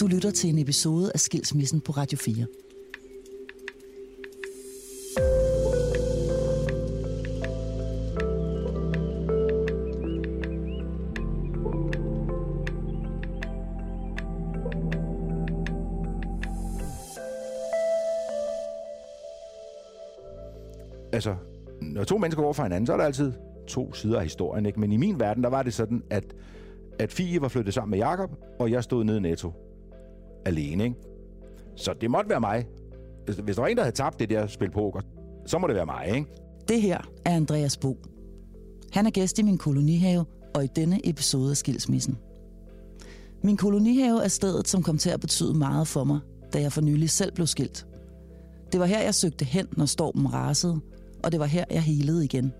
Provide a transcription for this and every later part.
Du lytter til en episode af Skilsmissen på Radio 4. altså, når to mennesker går fra for hinanden, så er der altid to sider af historien, ikke? Men i min verden, der var det sådan, at, at Fie var flyttet sammen med Jakob, og jeg stod nede i Netto alene, ikke? Så det måtte være mig. Hvis, der var en, der havde tabt det der spil poker, så må det være mig, ikke? Det her er Andreas Bo. Han er gæst i min kolonihave, og i denne episode af Skilsmissen. Min kolonihave er stedet, som kom til at betyde meget for mig, da jeg for nylig selv blev skilt. Det var her, jeg søgte hen, når stormen rasede, og det var her, jeg helede igen.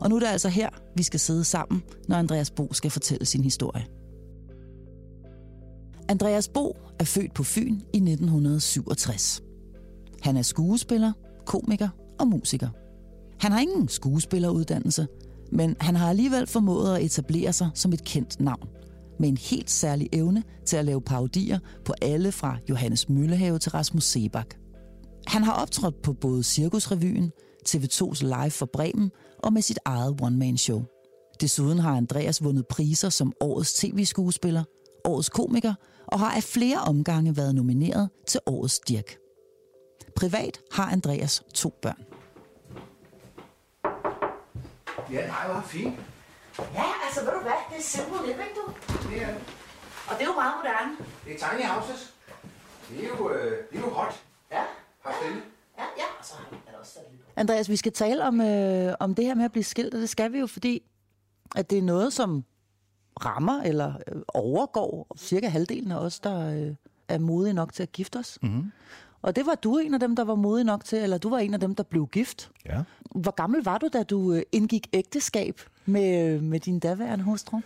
Og nu er det altså her, vi skal sidde sammen, når Andreas Bo skal fortælle sin historie. Andreas Bo er født på Fyn i 1967. Han er skuespiller, komiker og musiker. Han har ingen skuespilleruddannelse, men han har alligevel formået at etablere sig som et kendt navn, med en helt særlig evne til at lave parodier på alle fra Johannes Møllehave til Rasmus Sebak. Han har optrådt på både Cirkusrevyen, TV2's Live for Bremen og med sit eget one-man-show. Desuden har Andreas vundet priser som årets tv-skuespiller, årets komiker og har af flere omgange været nomineret til årets Dirk. Privat har Andreas to børn. Ja, nej, hvor fint. Ja, altså ved du hvad, det er simple living, du. Det er, Og det er jo meget moderne. det er tiny houses. Det er jo, øh, det er jo hot. Ja, Har stille. ja, ja. Og så er der også lidt Andreas, vi skal tale om, øh, om det her med at blive skilt, og det skal vi jo, fordi at det er noget, som rammer eller øh, overgår cirka halvdelen af os, der øh, er modige nok til at gifte os. Mm-hmm. Og det var du en af dem, der var modig nok til, eller du var en af dem, der blev gift. Ja. Hvor gammel var du, da du øh, indgik ægteskab med, med din daværende hustru?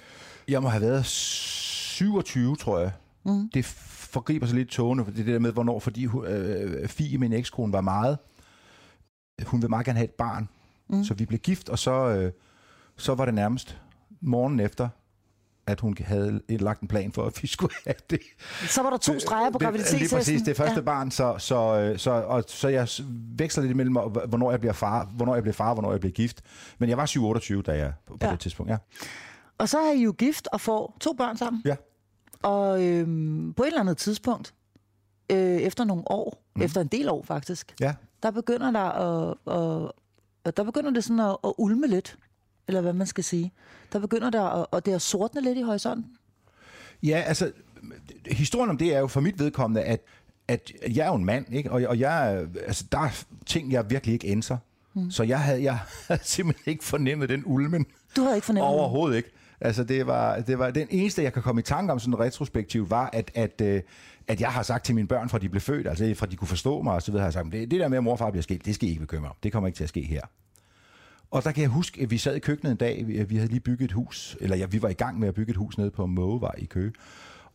Jeg må have været 27, tror jeg. Mm. Det forgriber sig lidt tågende, for det der med, hvornår, fordi øh, Fie, min ekskone, var meget... Hun ville meget gerne have et barn. Mm. Så vi blev gift, og så, øh, så var det nærmest morgenen efter, at hun havde lagt en plan for, at vi skulle have det. Så var der to streger på Det- graviditetstesten. Lige præcis, det første Ja. barn, så, så, øh, så, og, så jeg veksler lidt imellem, hvor- hvornår jeg bliver far, hvornår jeg bliver far, hvornår jeg bliver gift. Men jeg var 27 da jeg på, på Ja. det tidspunkt, ja. Og så er I jo gift og får to børn sammen. Ja. Og øhm, på et eller andet tidspunkt, øh, efter nogle år, mm. efter en del år faktisk, Ja. der begynder der at, at, at der begynder det sådan at, at ulme lidt, eller hvad man skal sige. Der begynder der at, og det at sortne lidt i horisonten. Ja, altså, historien om det er jo for mit vedkommende, at, at jeg er jo en mand, ikke? Og, og jeg, altså, der er ting, jeg virkelig ikke ændrer. Mm. Så jeg havde, jeg havde simpelthen ikke fornemmet den ulmen. Du havde ikke fornemmet det? Overhovedet ikke. Altså, det var, det var den eneste, jeg kan komme i tanke om sådan retrospektivt, var, at, at, øh, at jeg har sagt til mine børn, fra de blev født, altså fra de kunne forstå mig, og så videre, har jeg sagt, det, det der med, at mor og far bliver skilt, det skal I ikke bekymre om. Det kommer ikke til at ske her. Og der kan jeg huske, at vi sad i køkkenet en dag, vi, vi havde lige bygget et hus, eller ja, vi var i gang med at bygge et hus nede på Mågevej i Køge.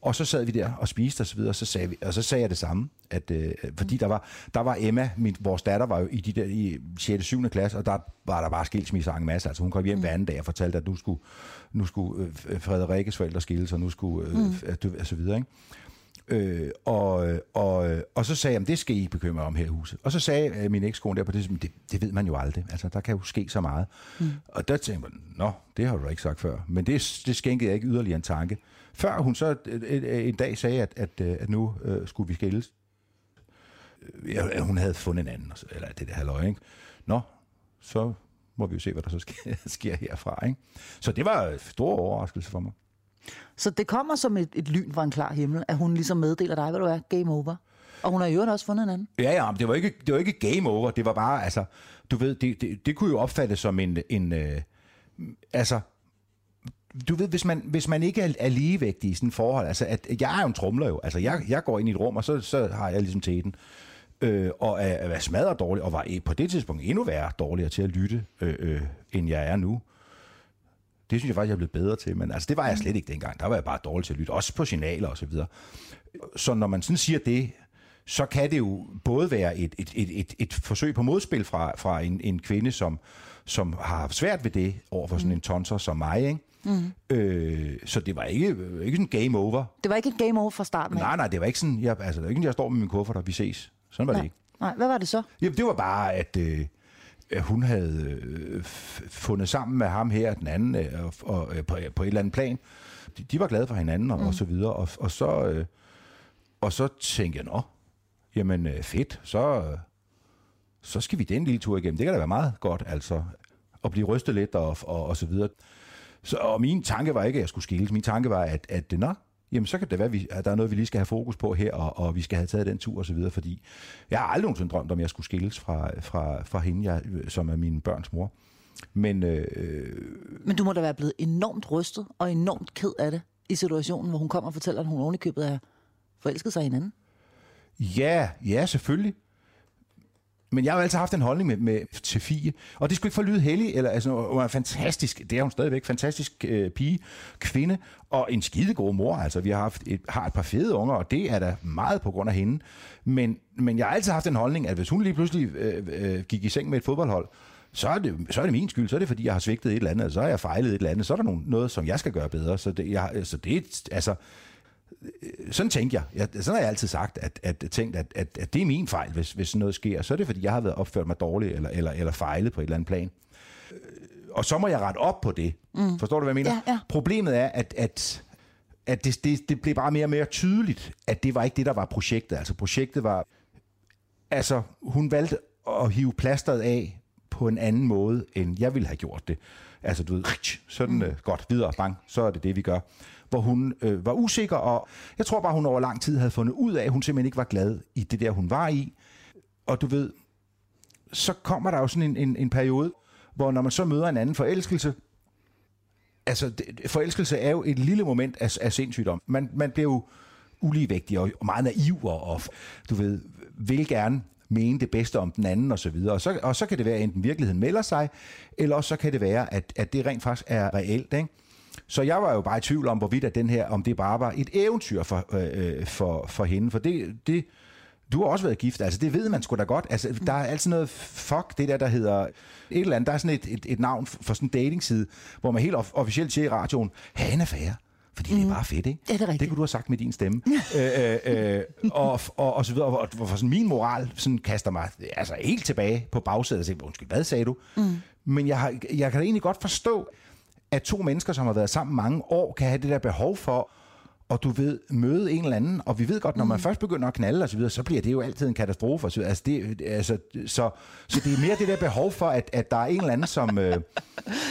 Og så sad vi der og spiste og så videre, og så sagde, vi, og så sagde jeg det samme, at, øh, fordi der var, der var Emma, min, vores datter var jo i, de der, i 6. 7. klasse, og der var der bare skilsmisse en masse. Altså hun kom hjem hver anden dag og fortalte, at nu skulle, nu skulle øh, Frederikkes forældre skilles, og nu skulle, øh, mm. og så videre, ikke? Øh, og, og, og så sagde jeg, det skal I ikke bekymre om her i huset. Og så sagde øh, min ekskone der på det, det, det ved man jo aldrig. Altså, der kan jo ske så meget. Mm. Og der tænkte jeg, nå, det har du da ikke sagt før. Men det, det skænkede jeg ikke yderligere en tanke. Før hun så en, en dag sagde, at, at, at nu øh, skulle vi skilles. Øh, Ja, hun havde fundet en anden, eller det der halløj, ikke? Nå, så må vi jo se, hvad der så sker, sker herfra, ikke? Så det var en stor overraskelse for mig. Så det kommer som et, et lyn fra en klar himmel, at hun ligesom meddeler dig, hvad du er, game over. Og hun har i øvrigt også fundet en anden. Ja, ja, men det var ikke, det var ikke game over. Det var bare, altså, du ved, det, det, det kunne jo opfattes som en, en øh, altså, du ved, hvis man, hvis man ikke er, er ligevægtig i sådan et forhold, altså, at jeg er jo en trumler jo, altså, jeg, jeg går ind i et rum, og så, så har jeg ligesom teten, øh, og er, er smadret dårlig, og var på det tidspunkt endnu værre dårligere til at lytte, øh, øh, end jeg er nu. Det synes jeg faktisk, jeg er blevet bedre til, men altså, det var jeg slet ikke dengang. Der var jeg bare dårlig til at lytte, også på signaler og så videre. Så når man sådan siger det, så kan det jo både være et, et, et, et, et forsøg på modspil fra, fra en, en kvinde, som, som har haft svært ved det over for sådan en tonser som mig, ikke? Mm. Øh, så det var ikke, ikke sådan game over. Det var ikke et game over fra starten? Nej, nej, det var ikke sådan, jeg, altså, det var ikke, jeg står med min kuffert, og vi ses. Sådan var nej. det ikke. Nej, hvad var det så? Jamen, det var bare, at, øh, at hun havde øh, fundet sammen med ham her, den anden, øh, og, og, øh, på, på et eller andet plan. De, de var glade for hinanden, og, mm. og så videre. Og, og, så, øh, og så tænkte jeg, nå, jamen fedt, så, så skal vi den lille tur igennem. Det kan da være meget godt, altså, at blive rystet lidt og, og, og så videre. Så, og min tanke var ikke, at jeg skulle skilles. Min tanke var, at, at nå, jamen så kan det være, at der er noget, vi lige skal have fokus på her, og, og vi skal have taget den tur og så videre, fordi jeg har aldrig nogensinde drømt om, at jeg skulle skilles fra, fra, fra hende, jeg, som er min børns mor. Men, øh, Men du må da være blevet enormt rystet og enormt ked af det i situationen, hvor hun kommer og fortæller, at hun ovenikøbet er forelsket sig i hinanden. Ja, ja, selvfølgelig. Men jeg har jo altid haft en holdning med, med til Fie, og det skulle ikke få lyde heldig, eller altså, hun er fantastisk, det er hun stadigvæk, fantastisk øh, pige, kvinde, og en skidegod mor, altså vi har, haft et, har et par fede unger, og det er da meget på grund af hende, men, men jeg har altid haft en holdning, at hvis hun lige pludselig øh, øh, gik i seng med et fodboldhold, så er, det, så er det min skyld, så er det fordi, jeg har svigtet et eller andet, så har jeg fejlet et eller andet, så er der nogen, noget, som jeg skal gøre bedre, så det, jeg, så det altså, sådan tænker jeg. jeg. Sådan har jeg altid sagt, at, at, tænkt, at, at, at det er min fejl, hvis, hvis noget sker. Så er det, fordi jeg har været opført mig dårligt eller, eller, eller fejlet på et eller andet plan. Og så må jeg rette op på det. Mm. Forstår du, hvad jeg mener? Ja, ja. Problemet er, at, at, at det, det, det blev bare mere og mere tydeligt, at det var ikke det, der var projektet. Altså projektet var... Altså, hun valgte at hive plasteret af på en anden måde, end jeg ville have gjort det. Altså, du ved, sådan mm. uh, godt, videre, bang, så er det det, vi gør hvor hun øh, var usikker, og jeg tror bare, hun over lang tid havde fundet ud af, at hun simpelthen ikke var glad i det der, hun var i. Og du ved, så kommer der jo sådan en, en, en periode, hvor når man så møder en anden forelskelse, altså det, forelskelse er jo et lille moment af, af sindssygdom. Man, man bliver jo uligevægtig og, og meget naiv, og, og du ved, vil gerne mene det bedste om den anden osv. Og, og, så, og så kan det være, at enten virkeligheden melder sig, eller også så kan det være, at, at det rent faktisk er reelt. Ikke? Så jeg var jo bare i tvivl om, hvorvidt at den her, om det bare var et eventyr for, øh, øh for, for hende. For det, det, du har også været gift, altså det ved man sgu da godt. Altså, der er altid noget fuck, det der, der hedder et eller andet. Der er sådan et, et, et navn for sådan en datingside, hvor man helt officielt siger i radioen, have en affære. Fordi mm. det er bare fedt, ikke? Ja, det er rigtigt. Det kunne du have sagt med din stemme. øh, øh, øh, og, og, og så videre. Og, og for sådan min moral sådan kaster mig altså helt tilbage på bagsædet og siger, undskyld, hvad sagde du? Mm. Men jeg, har, jeg kan da egentlig godt forstå, at to mennesker, som har været sammen mange år, kan have det der behov for og du ved, møde en eller anden, og vi ved godt, når man mm. først begynder at knalde og så så bliver det jo altid en katastrofe. Så, altså det, altså, så, så det er mere det der behov for, at, at der er en eller anden, som, øh,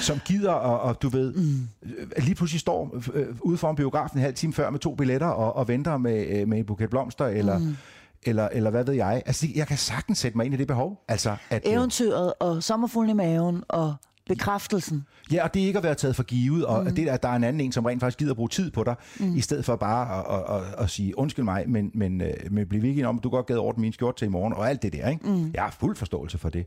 som gider, og, og du ved, mm. lige pludselig står øh, ude foran biografen en halv time før med to billetter, og, og venter med, øh, med en buket blomster, eller... Mm eller, eller hvad ved jeg. Altså, jeg kan sagtens sætte mig ind i det behov. Altså, at, øh, Eventyret og sommerfuglen i maven og bekræftelsen. Ja, og det er ikke at være taget for givet, og mm. det, at der er en anden en, som rent faktisk gider at bruge tid på dig, mm. i stedet for bare at, at, at, at sige, undskyld mig, men, men, øh, men bliv ikke om, du godt gad ordne min skjort til i morgen, og alt det der. Ikke? Mm. Jeg har fuld forståelse for det.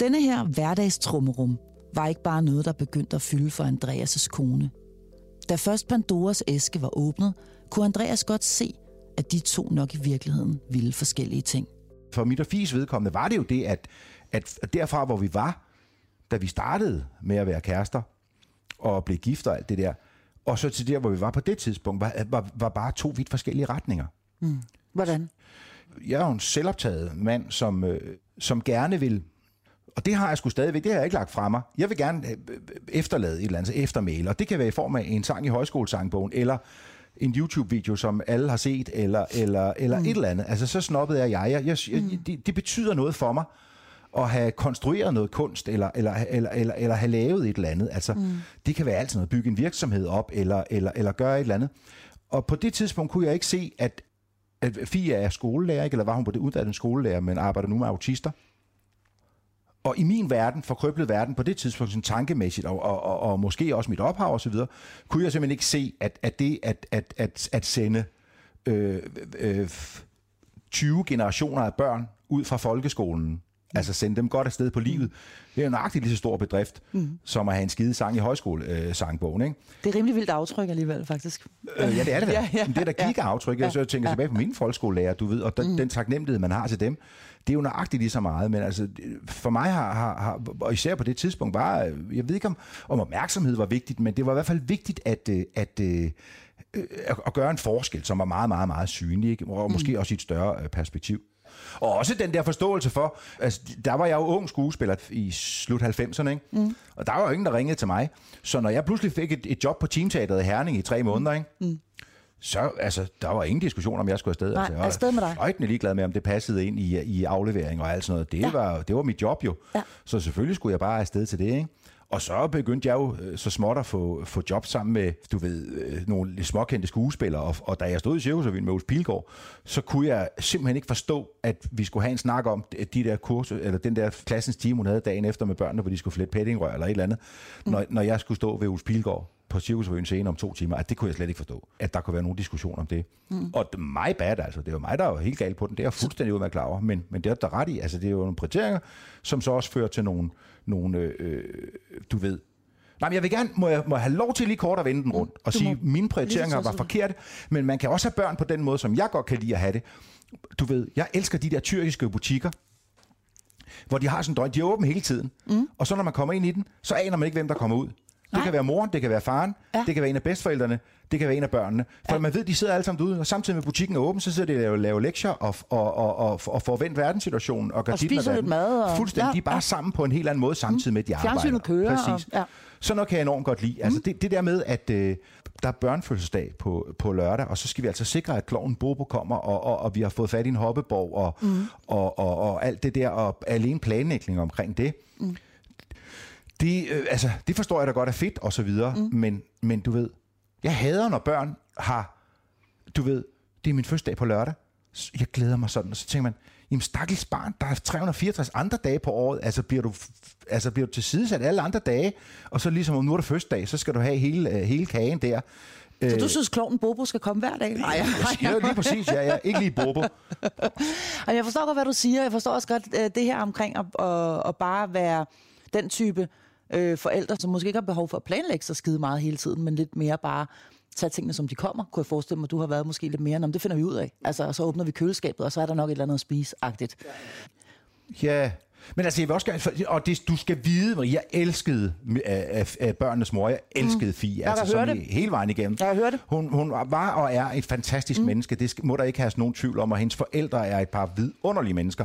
Denne her hverdagstrummerum var ikke bare noget, der begyndte at fylde for Andreas' kone. Da først Pandoras æske var åbnet, kunne Andreas godt se, at de to nok i virkeligheden ville forskellige ting. For mit og Fies vedkommende var det jo det, at, at derfra, hvor vi var, da vi startede med at være kærester og blev gift og alt det der, og så til der, hvor vi var på det tidspunkt, var, var, var bare to vidt forskellige retninger. Mm. Hvordan? Jeg er jo en selvoptaget mand, som, øh, som gerne vil og det har jeg sgu stadigvæk, det har jeg ikke lagt fra mig. Jeg vil gerne øh, efterlade et eller andet eftermæle, og det kan være i form af en sang i højskolesangbogen, eller en YouTube-video, som alle har set, eller, eller, eller mm. et eller andet. Altså, så snobbet er jeg. jeg, jeg, jeg mm. det, det betyder noget for mig, at have konstrueret noget kunst, eller, eller, eller, eller, eller have lavet et eller andet. Altså, mm. Det kan være altid noget, bygge en virksomhed op, eller, eller, eller gøre et eller andet. Og på det tidspunkt kunne jeg ikke se, at, at Fia er skolelærer, ikke? eller var hun på det uddannede skolelærer, men arbejder nu med autister. Og i min verden, forkrøblet verden, på det tidspunkt sådan tankemæssigt, og, og, og, og måske også mit ophav og så videre, kunne jeg simpelthen ikke se, at, at det at, at, at, at sende øh, øh, 20 generationer af børn ud fra folkeskolen, Altså sende dem godt afsted på livet. Det er jo nøjagtigt lige så stor bedrift, mm. som at have en skide sang i højskolesangbogen. Ikke? Det er rimelig vildt aftryk alligevel, faktisk. Øh, ja, det er det da. Ja, ja, Men det er da giga-aftryk. Jeg så tænker tilbage på mine folkeskolelærer, du ved, og den, mm. den taknemmelighed, man har til dem, det er jo nøjagtigt lige så meget, men altså, for mig har, har, har og især på det tidspunkt, var, jeg ved ikke om, om opmærksomhed var vigtigt, men det var i hvert fald vigtigt, at, øh, at, at, at, at gøre en forskel, som var meget, meget, meget synlig, ikke? og måske mm. også i et større øh, perspektiv. Og også den der forståelse for, altså der var jeg jo ung skuespiller i slut 90'erne, ikke? Mm. og der var jo ingen, der ringede til mig. Så når jeg pludselig fik et, et job på Teamteateret i Herning i tre måneder, ikke? Mm så altså, der var ingen diskussion om, jeg skulle afsted. Nej, altså, jeg var afsted med dig. fløjtende ligeglad med, om det passede ind i, i aflevering og alt sådan noget. Det, ja. var, det var mit job jo. Ja. Så selvfølgelig skulle jeg bare afsted til det, ikke? Og så begyndte jeg jo øh, så småt at få, få job sammen med, du ved, øh, nogle småkendte skuespillere. Og, og da jeg stod i Cirkusrevyen med Ulf Pilgaard, så kunne jeg simpelthen ikke forstå, at vi skulle have en snak om de der kurser, eller den der klassens time, hun havde dagen efter med børnene, hvor de skulle flette pettingrør eller et eller andet, mm. når, når jeg skulle stå ved Ulf Pilgaard på Cirkusrevyen scene om to timer, at det kunne jeg slet ikke forstå, at der kunne være nogen diskussion om det. Mm. Og my bad, altså. Det var mig, der var helt galt på den. Det er jeg fuldstændig ud med klar over. Men, men det er der ret i. Altså, det er jo nogle prioriteringer, som så også fører til nogle, nogle øh, du ved, Nej, men jeg vil gerne, må jeg, må jeg have lov til lige kort at vende den rundt og du sige, at mine prioriteringer var forkerte, men man kan også have børn på den måde, som jeg godt kan lide at have det. Du ved, jeg elsker de der tyrkiske butikker, hvor de har sådan en døgn, de er åbne hele tiden. Mm. Og så når man kommer ind i den, så aner man ikke, hvem der kommer ud. Det kan være moren, det kan være faren, ja. det kan være en af bedstforældrene, det kan være en af børnene. For ja. man ved, de sidder alle sammen derude, og samtidig med butikken er åben, så sidder de og laver lektier og, og, og, og, og får vendt verdenssituationen. Og, og spiser lidt mad. Og... Fuldstændig. Ja, de er bare ja. sammen på en helt anden måde, samtidig med, at de arbejder. Fjernsynet kører. Præcis. Og, ja. Sådan noget kan jeg enormt godt lide. Altså det, det der med, at øh, der er børnefødselsdag på, på lørdag, og så skal vi altså sikre, at kloven Bobo kommer, og, og, og vi har fået fat i en hoppeborg, og, mm. og, og, og alt det der, og alene planlægning omkring det. Mm det, øh, altså, det forstår jeg da godt er fedt og så videre, mm. men, men du ved, jeg hader, når børn har, du ved, det er min første dag på lørdag, jeg glæder mig sådan, og så tænker man, jamen stakkels barn, der er 364 andre dage på året, altså bliver du, altså bliver du til sidesat alle andre dage, og så ligesom om nu er det første dag, så skal du have hele, uh, hele kagen der. Så du synes, kloven Bobo skal komme hver dag? Nej, jeg jo lige præcis, ja, ja. Ikke lige Bobo. jeg forstår godt, hvad du siger. Jeg forstår også godt uh, det her omkring at, at, at bare være den type øh, forældre, som måske ikke har behov for at planlægge sig skide meget hele tiden, men lidt mere bare tage tingene, som de kommer, kunne jeg forestille mig, du har været måske lidt mere, om det finder vi ud af. Altså, så åbner vi køleskabet, og så er der nok et eller andet at spise-agtigt. Ja, men altså, jeg vil også gerne, og det, du skal vide, at jeg elskede af, af, af børnenes mor, jeg elskede mm. Fie, altså som det. hele vejen igennem. Jeg har hørt det. Hun, hun var og er et fantastisk mm. menneske, det må der ikke have nogen tvivl om, og hendes forældre er et par vidunderlige mennesker.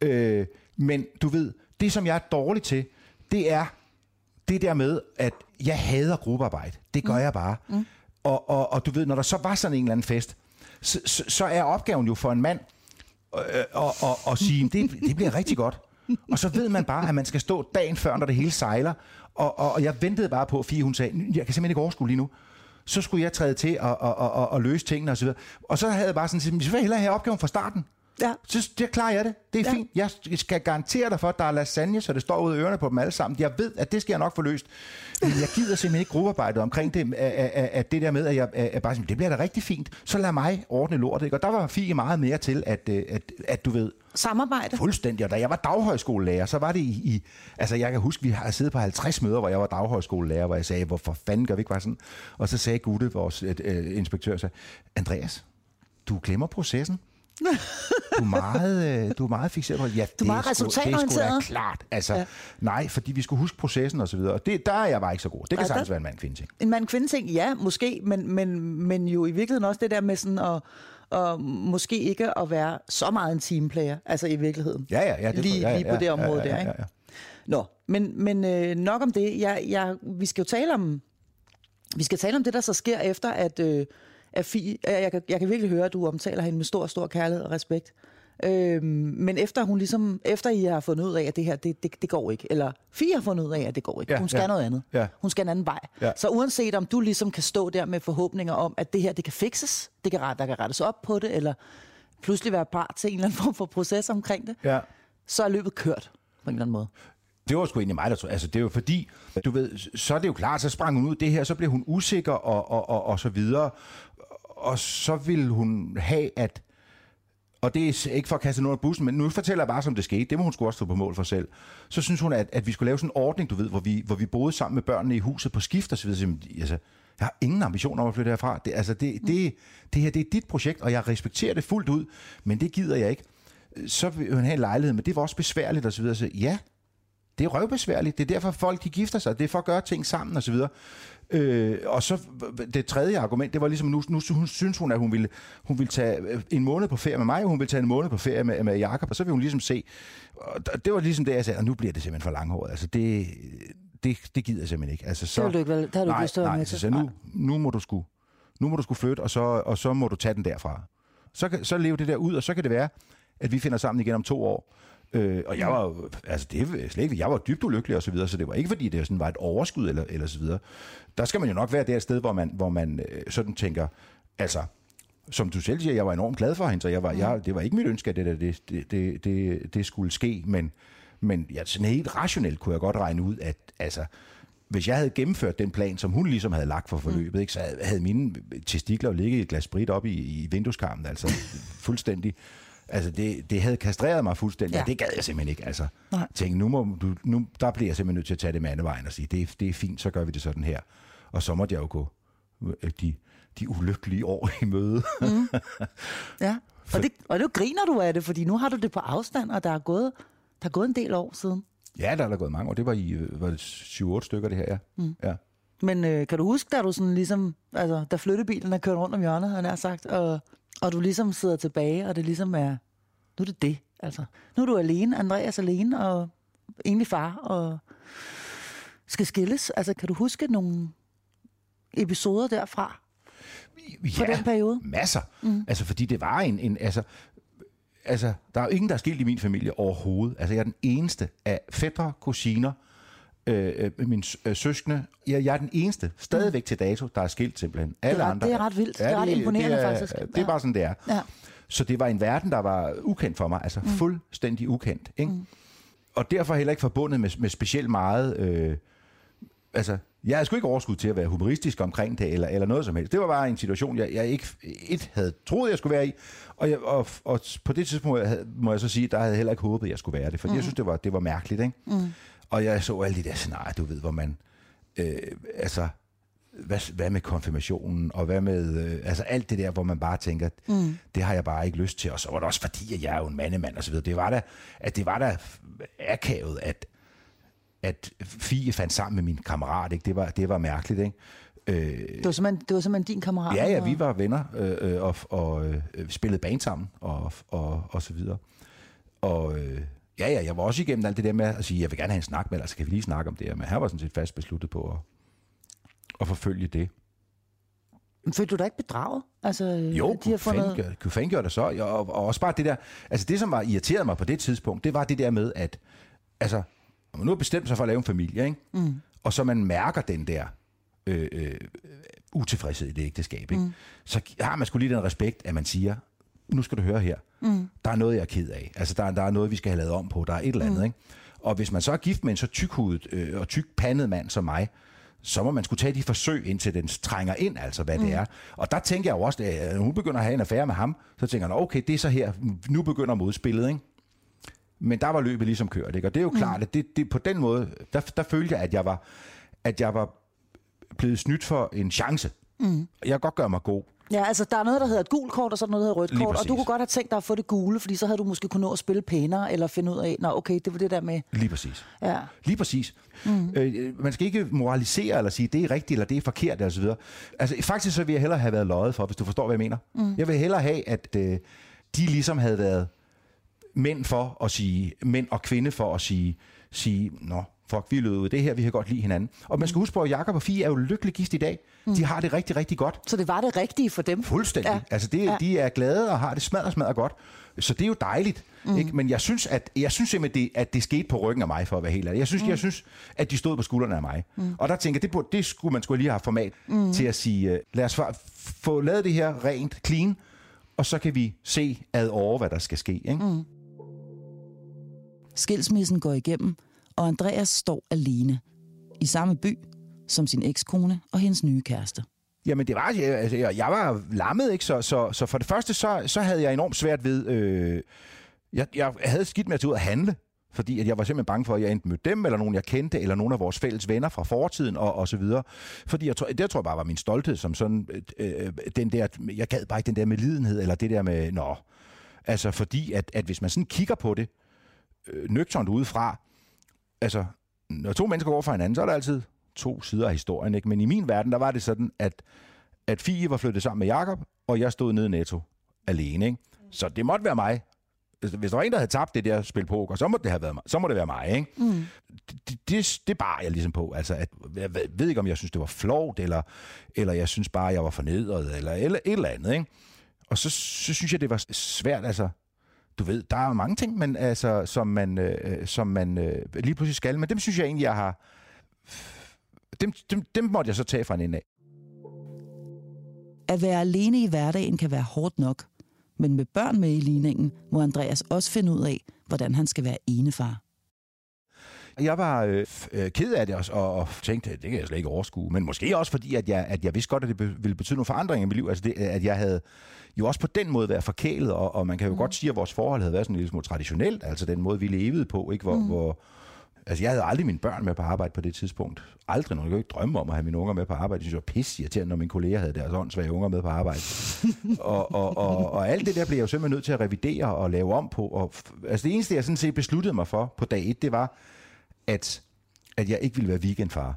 Øh, men du ved, det som jeg er dårlig til, det er det der med, at jeg hader gruppearbejde. Det gør mm. jeg bare. Mm. Og, og, og du ved, når der så var sådan en eller anden fest, så, så, så er opgaven jo for en mand øh, at, at, at sige, det, det bliver rigtig godt. Og så ved man bare, at man skal stå dagen før, når det hele sejler. Og, og, og jeg ventede bare på, fordi hun sagde, jeg kan simpelthen ikke overskue lige nu. Så skulle jeg træde til og, og, og, og, og løse tingene osv. Og, og så havde jeg bare sådan, så vil jeg hellere have opgaven fra starten. Ja. Så det klarer jeg det. Det er ja. fint. Jeg skal garantere dig for, at der er lasagne, så det står ud af ørerne på dem alle sammen. Jeg ved, at det skal jeg nok få løst. Men jeg gider simpelthen ikke gruppearbejdet omkring det, at, at det der med, at jeg at bare det bliver da rigtig fint. Så lad mig ordne lortet. Ikke? Og der var Fie meget mere til, at, at, at du ved... Samarbejde. Fuldstændig. Og da jeg var daghøjskolelærer, så var det i, i... Altså, jeg kan huske, vi har siddet på 50 møder, hvor jeg var daghøjskolelærer, hvor jeg sagde, hvorfor fanden gør vi ikke bare sådan? Og så sagde Gutte, vores et, uh, inspektør, så, Andreas, du glemmer processen du er meget, øh, du er meget fixeret på, ja, du er meget resultatorienteret. Det er klart. Altså, ja. Nej, fordi vi skulle huske processen og så videre. Og det, der er jeg bare ikke så god. Det kan sagtens være en mand-kvinde ting. En mand-kvinde ting, ja, måske, men, men, men jo i virkeligheden også det der med sådan at og måske ikke at være så meget en teamplayer, altså i virkeligheden. Ja, ja, ja. Det, lige, ja, ja, lige på det område ja, ja, ja, ja, ja. der, ikke? Nå, men, men øh, nok om det. Jeg, jeg, vi skal jo tale om, vi skal tale om det, der så sker efter, at, øh, at Fie, jeg, kan, jeg kan virkelig høre, at du omtaler hende med stor, stor kærlighed og respekt. Øhm, men efter hun ligesom, efter I har fundet ud af, at det her, det, det, det går ikke, eller Fie har fundet ud af, at det går ikke, ja, hun skal ja, noget andet. Ja. Hun skal en anden vej. Ja. Så uanset om du ligesom kan stå der med forhåbninger om, at det her, det kan fixes, det kan, der kan rettes op på det, eller pludselig være part til en eller anden form for proces omkring det, ja. så er løbet kørt på en eller anden måde. Det var sgu egentlig mig, der tror. Altså, det er jo fordi, du ved, så er det jo klart, så sprang hun ud det her, så blev hun usikker og, og, og, og så videre og så ville hun have, at og det er ikke for at kaste nogen af bussen, men nu fortæller jeg bare, som det skete. Det må hun skulle også stå på mål for selv. Så synes hun, at, at vi skulle lave sådan en ordning, du ved, hvor vi, hvor vi boede sammen med børnene i huset på skift og så videre. Altså, jeg har ingen ambition om at flytte herfra. Det, altså, det, det, det her det er dit projekt, og jeg respekterer det fuldt ud, men det gider jeg ikke. Så vil hun have en lejlighed, men det var også besværligt og så videre. Så ja, det er røvbesværligt. Det er derfor, folk de gifter sig. Det er for at gøre ting sammen og så videre. Øh, og så det tredje argument, det var ligesom, nu, nu synes hun, at hun ville, hun ville tage øh, en måned på ferie med mig, og hun ville tage en måned på ferie med, med Jakob, og så ville hun ligesom se, og det var ligesom det, jeg sagde, og nu bliver det simpelthen for langhåret. Altså det, det, det gider jeg simpelthen ikke. Altså, så, det du ikke, det har du nej, ikke nej, med så, til. så nu, nu må du sgu, nu må du sgu flytte, og så, og så må du tage den derfra. Så, så lever det der ud, og så kan det være, at vi finder sammen igen om to år. Øh, og jeg var jo- altså det er slet ikke, jeg var dybt ulykkelig og så videre, så det var ikke fordi, det sådan var et overskud eller, eller så videre. Der skal man jo nok være der et sted, hvor man, hvor man øh, sådan tænker, altså, som du selv siger, jeg var enormt glad for hende, så jeg var, jeg, det var ikke mit ønske, at det, der, det, det, det, det, skulle ske, men, men ja, sådan helt rationelt kunne jeg godt regne ud, at altså, hvis jeg havde gennemført den plan, som hun ligesom havde lagt for forløbet, ikke, så havde- havde mine testikler jo ligget i et glas sprit op i, i vindueskarmen, altså fuldstændig. Altså, det, det havde kastreret mig fuldstændig, ja. Og det gad jeg simpelthen ikke. Altså, Nej. tænkte, nu, må du, nu, der bliver jeg simpelthen nødt til at tage det med anden vejen og sige, det, er- det er fint, så gør vi det sådan her. Og så måtte jeg jo gå øh, de, de ulykkelige år i møde. Ja, og det, og nu griner du af det, fordi nu har du det på afstand, og der er gået, der er gået en del år siden. ja, der er der gået mange år. Det var i øh, var det 7-8 stykker, det her, ja. Mm. ja. Men øh, kan du huske, da du sådan ligesom, altså, da flyttebilen er kørt rundt om hjørnet, han har sagt, og, og du ligesom sidder tilbage, og det ligesom er, nu er det det, altså. Nu er du alene, Andreas alene, og egentlig far, og skal skilles. Altså, kan du huske nogle episoder derfra, fra den periode? masser. Mm. Altså, fordi det var en, en altså, altså, der er jo ingen, der er skilt i min familie overhovedet. Altså, jeg er den eneste af fætter, kusiner, øh, øh, min øh, søskende. Jeg, jeg er den eneste, stadigvæk mm. til dato, der er skilt simpelthen. Alle ret- andre, det er ret vildt. Det er ret imponerende, det er, faktisk. Det er Ja. bare sådan, det er. Ja. Så det var en verden, der var ukendt for mig, altså mm. fuldstændig ukendt. Ikke? Mm. Og derfor heller ikke forbundet med, med specielt meget... Øh, altså, jeg havde sgu ikke overskud til at være humoristisk omkring det, eller, eller noget som helst. Det var bare en situation, jeg, jeg ikke et havde troet, jeg skulle være i. Og, jeg, og, og på det tidspunkt havde, må jeg så sige, der havde jeg heller ikke håbet, jeg skulle være det. Fordi mm. jeg synes, det var, det var mærkeligt. Ikke? Mm. Og jeg så alle de der scenarier, du ved, hvor man... Øh, altså, hvad, hvad med konfirmationen, og hvad med, øh, altså alt det der, hvor man bare tænker, mm. det har jeg bare ikke lyst til, og så var det også fordi, at jeg er jo en mandemand, og så videre. Det var da, at det var da akavet, at, at Fie fandt sammen med min kammerat, ikke? Det var, det var mærkeligt, ikke? Øh, Det var simpelthen, det var simpelthen din kammerat. ja, ja, vi var venner, øh, øh, og, og øh, spillede band sammen, og, og, og så videre. Og øh, ja, ja, jeg var også igennem alt det der med at sige, jeg vil gerne have en snak med dig, så kan vi lige snakke om det her. Men her var sådan set fast besluttet på at, at forfølge det. Men Følte du dig ikke bedraget? Altså, øh, Jo, de har fundet... kunne fanden, fanden gjorde det så. Og, og også bare det der, altså det, som var irriteret mig på det tidspunkt, det var det der med, at altså, når man nu har bestemt sig for at lave en familie, ikke? Mm. og så man mærker den der øh, øh, utilfredshed i det ægteskab, ikke? Mm. så har man sgu lige den respekt, at man siger, nu skal du høre her, mm. der er noget, jeg er ked af. Altså, der, der er noget, vi skal have lavet om på. Der er et eller andet, mm. ikke? Og hvis man så er gift med en så tykhudet øh, og tykpandet mand som mig, så må man skulle tage de forsøg, indtil den trænger ind, altså hvad mm. det er. Og der tænker jeg jo også, at når hun begynder at have en affære med ham, så tænker jeg, okay, det er så her, nu begynder modspillet, ikke? Men der var løbet ligesom kørt, ikke? Og det er jo klart, at det, det, på den måde, der, der følte jeg, at jeg var, at jeg var blevet snydt for en chance. Mm. Jeg kan godt gøre mig god. Ja, altså der er noget, der hedder et gult kort, og så er noget, der hedder rødt Lige kort. Og du kunne godt have tænkt dig at få det gule, fordi så havde du måske kunnet nå at spille pænere, eller finde ud af, nå okay, det var det der med... Lige præcis. Ja. Lige præcis. Mm. Øh, man skal ikke moralisere eller sige, det er rigtigt eller det er forkert og så videre. Altså faktisk så vil jeg hellere have været løjet for, hvis du forstår, hvad jeg mener. Mm. Jeg vil hellere have, at øh, de ligesom havde været mænd for at sige, mænd og kvinde for at sige, sige nå, fuck, vi lød det her, vi kan godt lide hinanden. Og man skal huske på, at Jacob og Fie er jo lykkelig gift i dag. Mm. De har det rigtig, rigtig godt. Så det var det rigtige for dem. Fuldstændig. Ja. Altså det, Ja. de er glade og har det smadret, smadret godt. Så det er jo dejligt. Mm. Ikke? Men jeg synes, at, jeg synes simpelthen, det, at det skete på ryggen af mig, for at være helt ærlig. Jeg synes, mm. jeg synes at de stod på skuldrene af mig. Mm. Og der tænker jeg, det, burde, det skulle man skulle lige have format mm. til at sige, øh, lad os få lavet det her rent, clean, og så kan vi se ad over, hvad der skal ske. Ikke? Mm. Skilsmissen går igennem, og Andreas står alene. I samme by som sin ekskone og hendes nye kæreste. Jamen det var, altså, jeg, jeg var lammet, ikke? Så, så, så for det første, så, så havde jeg enormt svært ved, øh, jeg, jeg havde skidt med at tage ud og handle, fordi at jeg var simpelthen bange for, at jeg enten mødte dem, eller nogen jeg kendte, eller nogen af vores fælles venner fra fortiden, og, og så videre. Fordi jeg tror, det tror jeg bare var min stolthed, som sådan, øh, øh den der, jeg gad bare ikke den der med lidenhed, eller det der med, nå, altså fordi, at, at hvis man sådan kigger på det, øh, nøgternt udefra, altså, når to mennesker går fra hinanden, så er der altid to sider af historien, ikke? Men i min verden, der var det sådan, at, at Fie var flyttet sammen med Jakob og jeg stod nede i Netto alene, ikke? Så det måtte være mig. Hvis der var en, der havde tabt det der spil poker, så må det have været mig. Så må det være mig, ikke? Mm. Det, det, det bar jeg ligesom på. Altså, at, jeg ved ikke, om jeg synes, det var flot, eller, eller jeg synes bare, jeg var fornedret, eller, eller et eller andet, ikke? Og så, så synes jeg, det var svært, altså, du ved, der er mange ting, men, altså, som man, øh, øh, som man øh, lige pludselig skal, men dem synes jeg egentlig, jeg har... Dem, dem, dem måtte jeg så tage fra en ende af. At være alene i hverdagen kan være hårdt nok, men med børn med i ligningen må Andreas også finde ud af, hvordan han skal være enefar. Jeg var øh, øh ked af det også, og, og tænkte, det kan jeg slet ikke overskue. Men måske også fordi, at jeg, at jeg vidste godt, at det ville betyde nogle forandringer i mit liv. Altså det, at jeg havde jo også på den måde været forkælet, og, og man kan jo mm. godt sige, at vores forhold havde været sådan lidt smule traditionelt, altså den måde, vi levede på, ikke? Hvor, mm. hvor, Altså, jeg havde aldrig mine børn med på arbejde på det tidspunkt. Aldrig nogen. Jeg kunne ikke drømme om at have mine unger med på arbejde. Jeg synes, det var pisse irriterende, når mine kolleger havde deres åndssvage unger med på arbejde. og, og, og, og, alt det der blev jeg jo simpelthen nødt til at revidere og lave om på. Og, altså, det eneste, jeg sådan set besluttede mig for på dag et, det var, at, at jeg ikke ville være weekendfar.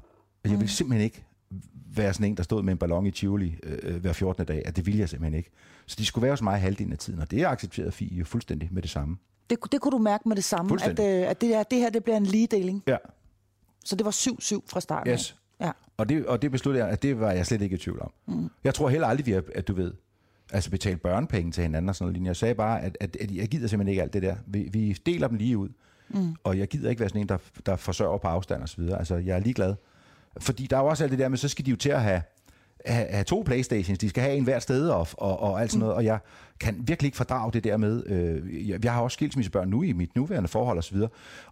At jeg ville mm. simpelthen ikke være sådan en, der stod med en ballon i Tivoli øh, øh hver 14. dag. At det ville jeg simpelthen ikke. Så de skulle være hos mig halvdelen af tiden, og det accepterede Fie fuldstændig med det samme. Det, det kunne du mærke med det samme, at, øh, at det, her, det her det bliver en ligedeling. Ja. Så det var 7-7 fra starten yes. Ja. Og det, og det besluttede jeg, at det var jeg slet ikke i tvivl om. Mm. Jeg tror heller aldrig, vi har, at du ved, altså betalt børnepenge til hinanden og sådan noget. Jeg sagde bare, at, at, at jeg gider simpelthen ikke alt det der. Vi, vi deler dem lige ud. Mm. Og jeg gider ikke være sådan en, der, der forsørger på afstand og så videre. Altså, jeg er ligeglad. Fordi der er jo også alt det der med, så skal de jo til at have have, have to Playstations, de skal have en hvert sted og, og, og alt sådan noget, og jeg kan virkelig ikke fordrage det der med, øh, jeg, jeg har også skilsmissebørn nu i mit nuværende forhold og så videre,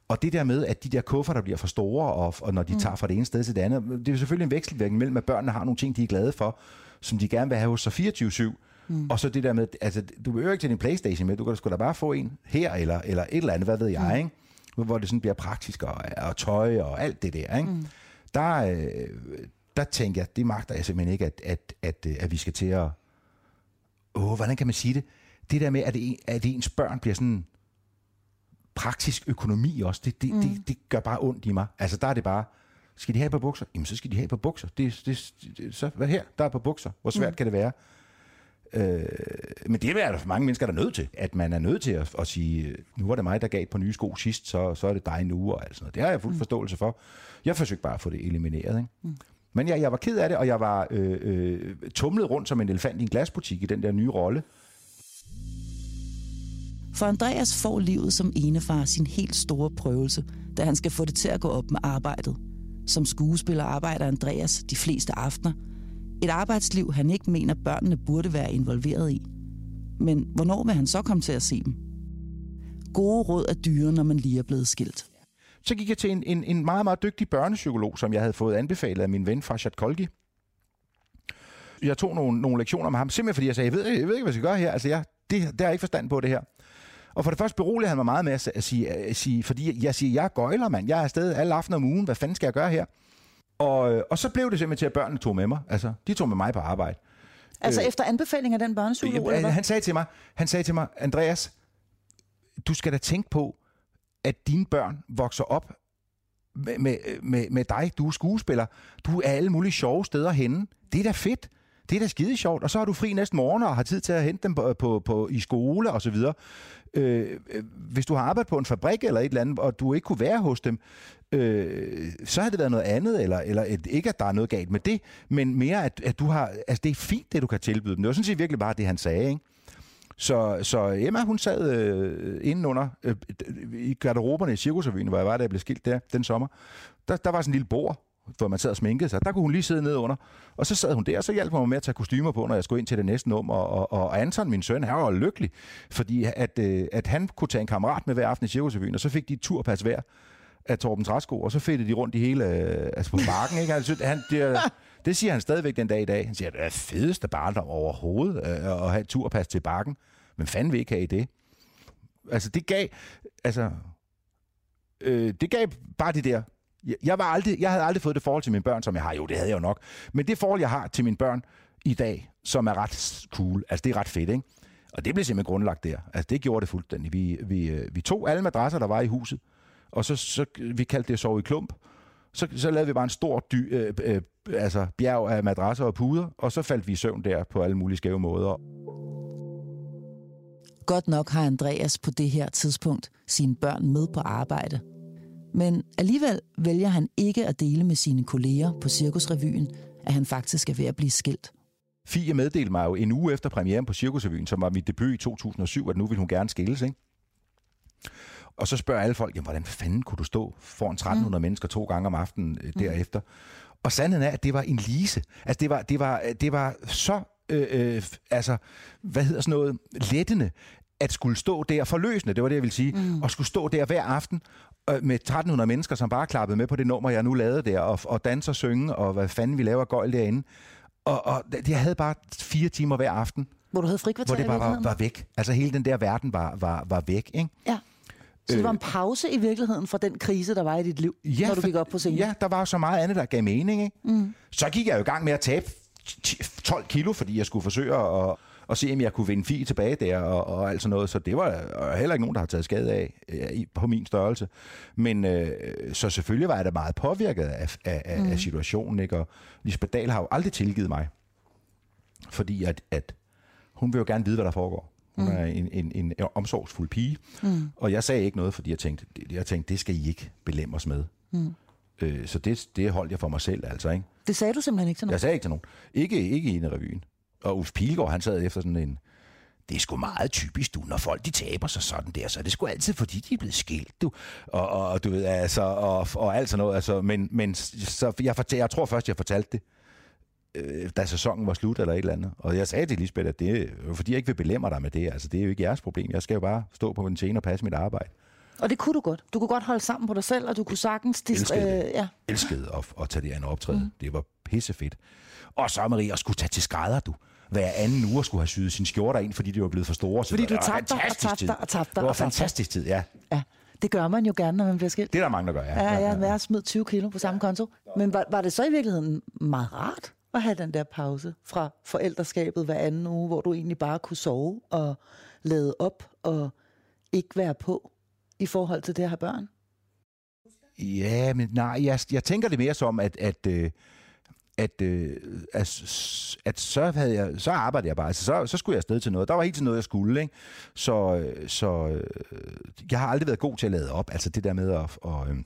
og det der med, at de der kuffer, der bliver for store, og, og når de mm. tager fra det ene sted til det andet, det er selvfølgelig en vekselvirkning mellem, at børnene har nogle ting, de er glade for, som de gerne vil have hos sig 24-7, Mm. Og så det der med, altså, du behøver ikke til din Playstation med, du kan sgu da bare få en her, eller, eller et eller andet, hvad ved jeg, mm. ikke? Hvor det sådan bliver praktisk, og, og tøj, og alt det der, ikke? Mm. Der, øh, der tænker jeg, det magter jeg simpelthen ikke, at, at, at, øh, at vi skal til at... Åh, hvordan kan man sige det? Det der med, at, det, at ens børn bliver sådan praktisk økonomi også, det, det, mm. det, det gør bare ondt i mig. Altså, der er det bare, skal de have på bukser? Jamen, så skal de have på bukser. Det, det, det, så hvad her? Der er på bukser. Hvor svært mm. kan det være? Øh, men det er der for mange mennesker, der er nødt til. At man er nødt til at, at sige, nu var det mig, der gav på nye sko sidst, så, så er det dig nu, og alt sådan noget. Det har jeg fuld mm. forståelse for. Jeg forsøgte bare at få det elimineret. Ikke? Mm. Men ja, jeg var ked af det, og jeg var øh, øh, tumlet rundt som en elefant i en glasbutik i den der nye rolle. For Andreas får livet som enefar sin helt store prøvelse, da han skal få det til at gå op med arbejdet. Som skuespiller arbejder Andreas de fleste aftener. Et arbejdsliv, han ikke mener, børnene burde være involveret i. Men hvornår vil han så komme til at se dem? Gode råd er dyre, når man lige er blevet skilt. Så gik jeg til en, en, en meget, meget dygtig børnepsykolog, som jeg havde fået anbefalet af min ven Farshad Kolgi. Jeg tog nogle, nogle lektioner med ham, simpelthen fordi jeg sagde, jeg ved, jeg ved ikke, hvad jeg skal gøre her. Altså, jeg, det, det har jeg ikke forstand på det her. Og for det første beroligede han mig meget med at, sige, at sige, fordi jeg siger, jeg gøjler, mand. Jeg er afsted alle aftener om ugen. Hvad fanden skal jeg gøre her? Og, og så blev det simpelthen til, at børnene tog med mig. Altså, de tog med mig på arbejde. Altså øh, efter anbefaling af den børnepsykolog? Øh, han sagde til mig, han sagde til mig, Andreas, du skal da tænke på, at dine børn vokser op med, med, med, med dig. Du er skuespiller. Du er alle mulige sjove steder henne. Det er da fedt. Det er da skide sjovt. Og så har du fri næste morgen og har tid til at hente dem på, på, på, i skole og så videre. Øh, øh, hvis du har arbejdet på en fabrik eller et eller andet, og du ikke kunne være hos dem, øh, så har det været noget andet, eller, eller et, ikke at der er noget galt med det, men mere at, at du har, altså det er fint, det du kan tilbyde dem. Det var sådan set virkelig bare det, han sagde, ikke? Så, så Emma, hun sad øh, indenunder øh, i garderoberne i Cirkusrevyen, hvor jeg var, da jeg blev skilt der den sommer. Der, der var sådan en lille bord, hvor man sad og sminkede sig. Der kunne hun lige sidde ned under. Og så sad hun der, og så hjalp hun mig med at tage kostymer på, når jeg skulle ind til det næste nummer. Og, og, og Anton, min søn, han var lykkelig, fordi at, øh, at han kunne tage en kammerat med hver aften i Cirkusrevyen, og så fik de et turpas hver af Torben Træsko, og så fedtede de rundt i hele, øh, altså på bakken, ikke? Han, han, det, Det siger han stadigvæk den dag i dag. Han siger, det er fedeste barndom overhovedet øh, at have et turpas til bakken. Men fanden vil ikke have i det? Altså, det gav... Altså, øh, det gav bare det der... Jeg, jeg, var aldrig, jeg havde aldrig fået det forhold til mine børn, som jeg har. Jo, det havde jeg jo nok. Men det forhold, jeg har til mine børn i dag, som er ret cool, altså det er ret fedt, ikke? Og det blev simpelthen grundlagt der. Altså det gjorde det fuldstændig. Vi, vi, øh, vi tog alle madrasser, der var i huset, og så, så vi kaldte det at sove i klump. Så, så lavede vi bare en stor dy, øh, øh, altså bjerg af madrasser og puder, og så faldt vi i søvn der på alle mulige skæve måder. Godt nok har Andreas på det her tidspunkt sine børn med på arbejde. Men alligevel vælger han ikke at dele med sine kolleger på Cirkusrevyen, at han faktisk er ved at blive skilt. Fie meddelte mig jo en uge efter premieren på Cirkusrevyen, som var mit debut i 2007, at nu ville hun gerne skilles, ikke? Og så spørger alle folk, jamen, hvordan fanden kunne du stå foran 1300 mm. mennesker to gange om aftenen øh, derefter? Mm. Og sandheden er, at det var en lise. Altså, det var, det var, det var så, øh, øh, altså, hvad hedder sådan noget, lettende, at skulle stå der, forløsende, det var det, jeg ville sige, mm. og skulle stå der hver aften øh, med 1300 mennesker, som bare klappede med på det nummer, jeg nu lavede der, og, og danse og synge, og hvad fanden vi laver gøjl derinde. Og, og jeg havde bare fire timer hver aften. Hvor du havde frikvarter Hvor det bare var, var væk. Altså hele den der verden var, var, var væk, ikke? Ja. Så det var en pause i virkeligheden fra den krise, der var i dit liv, ja, når du gik op på scenen? Ja, der var så meget andet, der gav mening, ikke? Mm. Så gik jeg jo i gang med at tabe 12 kilo, fordi jeg skulle forsøge at, at se, om jeg kunne vinde fi tilbage der og, og alt sådan noget. Så det var heller ikke nogen, der har taget skade af på min størrelse. Men øh, så selvfølgelig var jeg da meget påvirket af, af, mm. af situationen, ikke? Og Lisbeth Dahl har jo aldrig tilgivet mig, fordi at, at hun vil jo gerne vide, hvad der foregår. Hun mm. er en, en, en, omsorgsfuld pige. Mm. Og jeg sagde ikke noget, fordi jeg tænkte, jeg tænkte det skal I ikke belemmes med. Mm. Øh, så det, det holdt jeg for mig selv, altså. Ikke? Det sagde du simpelthen ikke til nogen? Jeg sagde ikke til nogen. Ikke, ikke i en revyen. Og Ulf Pilgaard, han sad efter sådan en... Det er sgu meget typisk, du, når folk de taber sig sådan der, så er det sgu altid, fordi de er blevet skilt, du. Og, og du ved, altså, og, og alt sådan noget. Altså, men, men så jeg, fortal, jeg tror først, jeg fortalte det, øh, da sæsonen var slut eller et eller andet. Og jeg sagde til Lisbeth, at det er fordi jeg ikke vil belemre dig med det. Altså, det er jo ikke jeres problem. Jeg skal jo bare stå på min scene og passe mit arbejde. Og det kunne du godt. Du kunne godt holde sammen på dig selv, og du kunne sagtens... Dist- elskede, øh, ja. elskede at, at tage det andet optræde. Mm. Det var pissefedt. Og så, Marie, at skulle tage til skrædder, du hver anden uge skulle have syet sin skjorter ind, fordi de var blevet for store. Så fordi du tabte og tabte og tabte. Det var fantastisk tid, ja. ja. Det gør man jo gerne, når man bliver skilt. Det er der mange, der gør, ja. Ja, ja, ja. smidt 20 kilo på samme konto. Men var, var det så i virkeligheden meget rart at have den der pause fra forældreskabet hver anden uge, hvor du egentlig bare kunne sove og lade op og ikke være på i forhold til det at have børn? Ja, men nej, jeg, jeg tænker det mere som, at, at, øh, at, øh, at, at så, havde jeg, så arbejdede jeg bare. Altså, så, så skulle jeg afsted til noget. Der var helt til noget, jeg skulle. Ikke? Så, øh, så øh, jeg har aldrig været god til at lade op. Altså det der med at... Og, øh,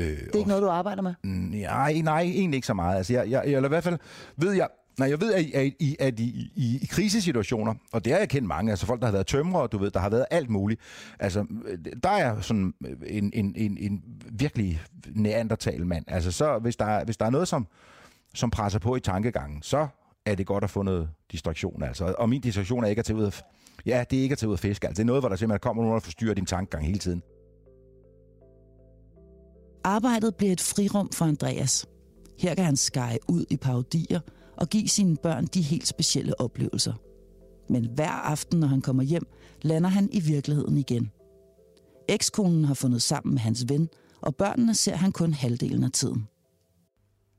Øh, det er ikke noget, du arbejder med? Nej, nej, egentlig ikke så meget. Altså, jeg, jeg, eller i hvert fald ved jeg, Nej, jeg ved, at, at, i, at i, i, i krisesituationer, og det har jeg kendt mange, altså folk, der har været tømrere, du ved, der har været alt muligt. Altså, øh, der er sådan øh, en, en, en, en virkelig neandertal mand. Altså, så hvis der, hvis der er noget, som, som presser på i tankegangen, så er det godt at få noget distraktion. Altså. Og min distraktion er ikke at tage ud af, ja, det er ikke at tage ud af fisk. Altså, det er noget, hvor der simpelthen kommer nogen, der forstyrrer din tankegang hele tiden. Arbejdet bliver et frirum for Andreas. Her kan han skære ud i parodier og give sine børn de helt specielle oplevelser. Men hver aften, når han kommer hjem, lander han i virkeligheden igen. Ekskonen har fundet sammen med hans ven, og børnene ser han kun halvdelen af tiden.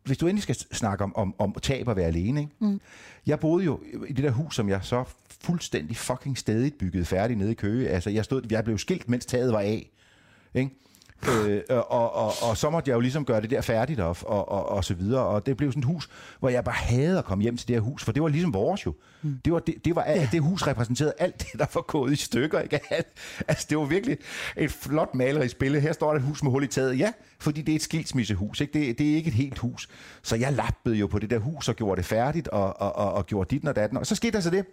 Hvis du endelig skal snakke om, om, om tab at være alene, ikke? Mm. jeg boede jo i det der hus, som jeg så fuldstændig fucking stadig byggede færdig nede i Køge. Altså, jeg, stod, jeg blev skilt, mens taget var af. Ikke? Øh, og, og, og så måtte jeg jo ligesom gøre det der færdigt og, og, og, og så videre. Og det blev sådan et hus, hvor jeg bare havde at komme hjem til det her hus, for det var ligesom vores jo. Mm. Det, var, det, det, var, ja. det hus repræsenterede alt det, der var gået i stykker. Ikke? Altså, det var virkelig et flot malerisk billede. Her står der et hus med hul i taget. Ja, fordi det er et skilsmissehus. Ikke? Det, det er ikke et helt hus. Så jeg lappede jo på det der hus og gjorde det færdigt og, og, og, og gjorde dit og datten. Og så skete der så det,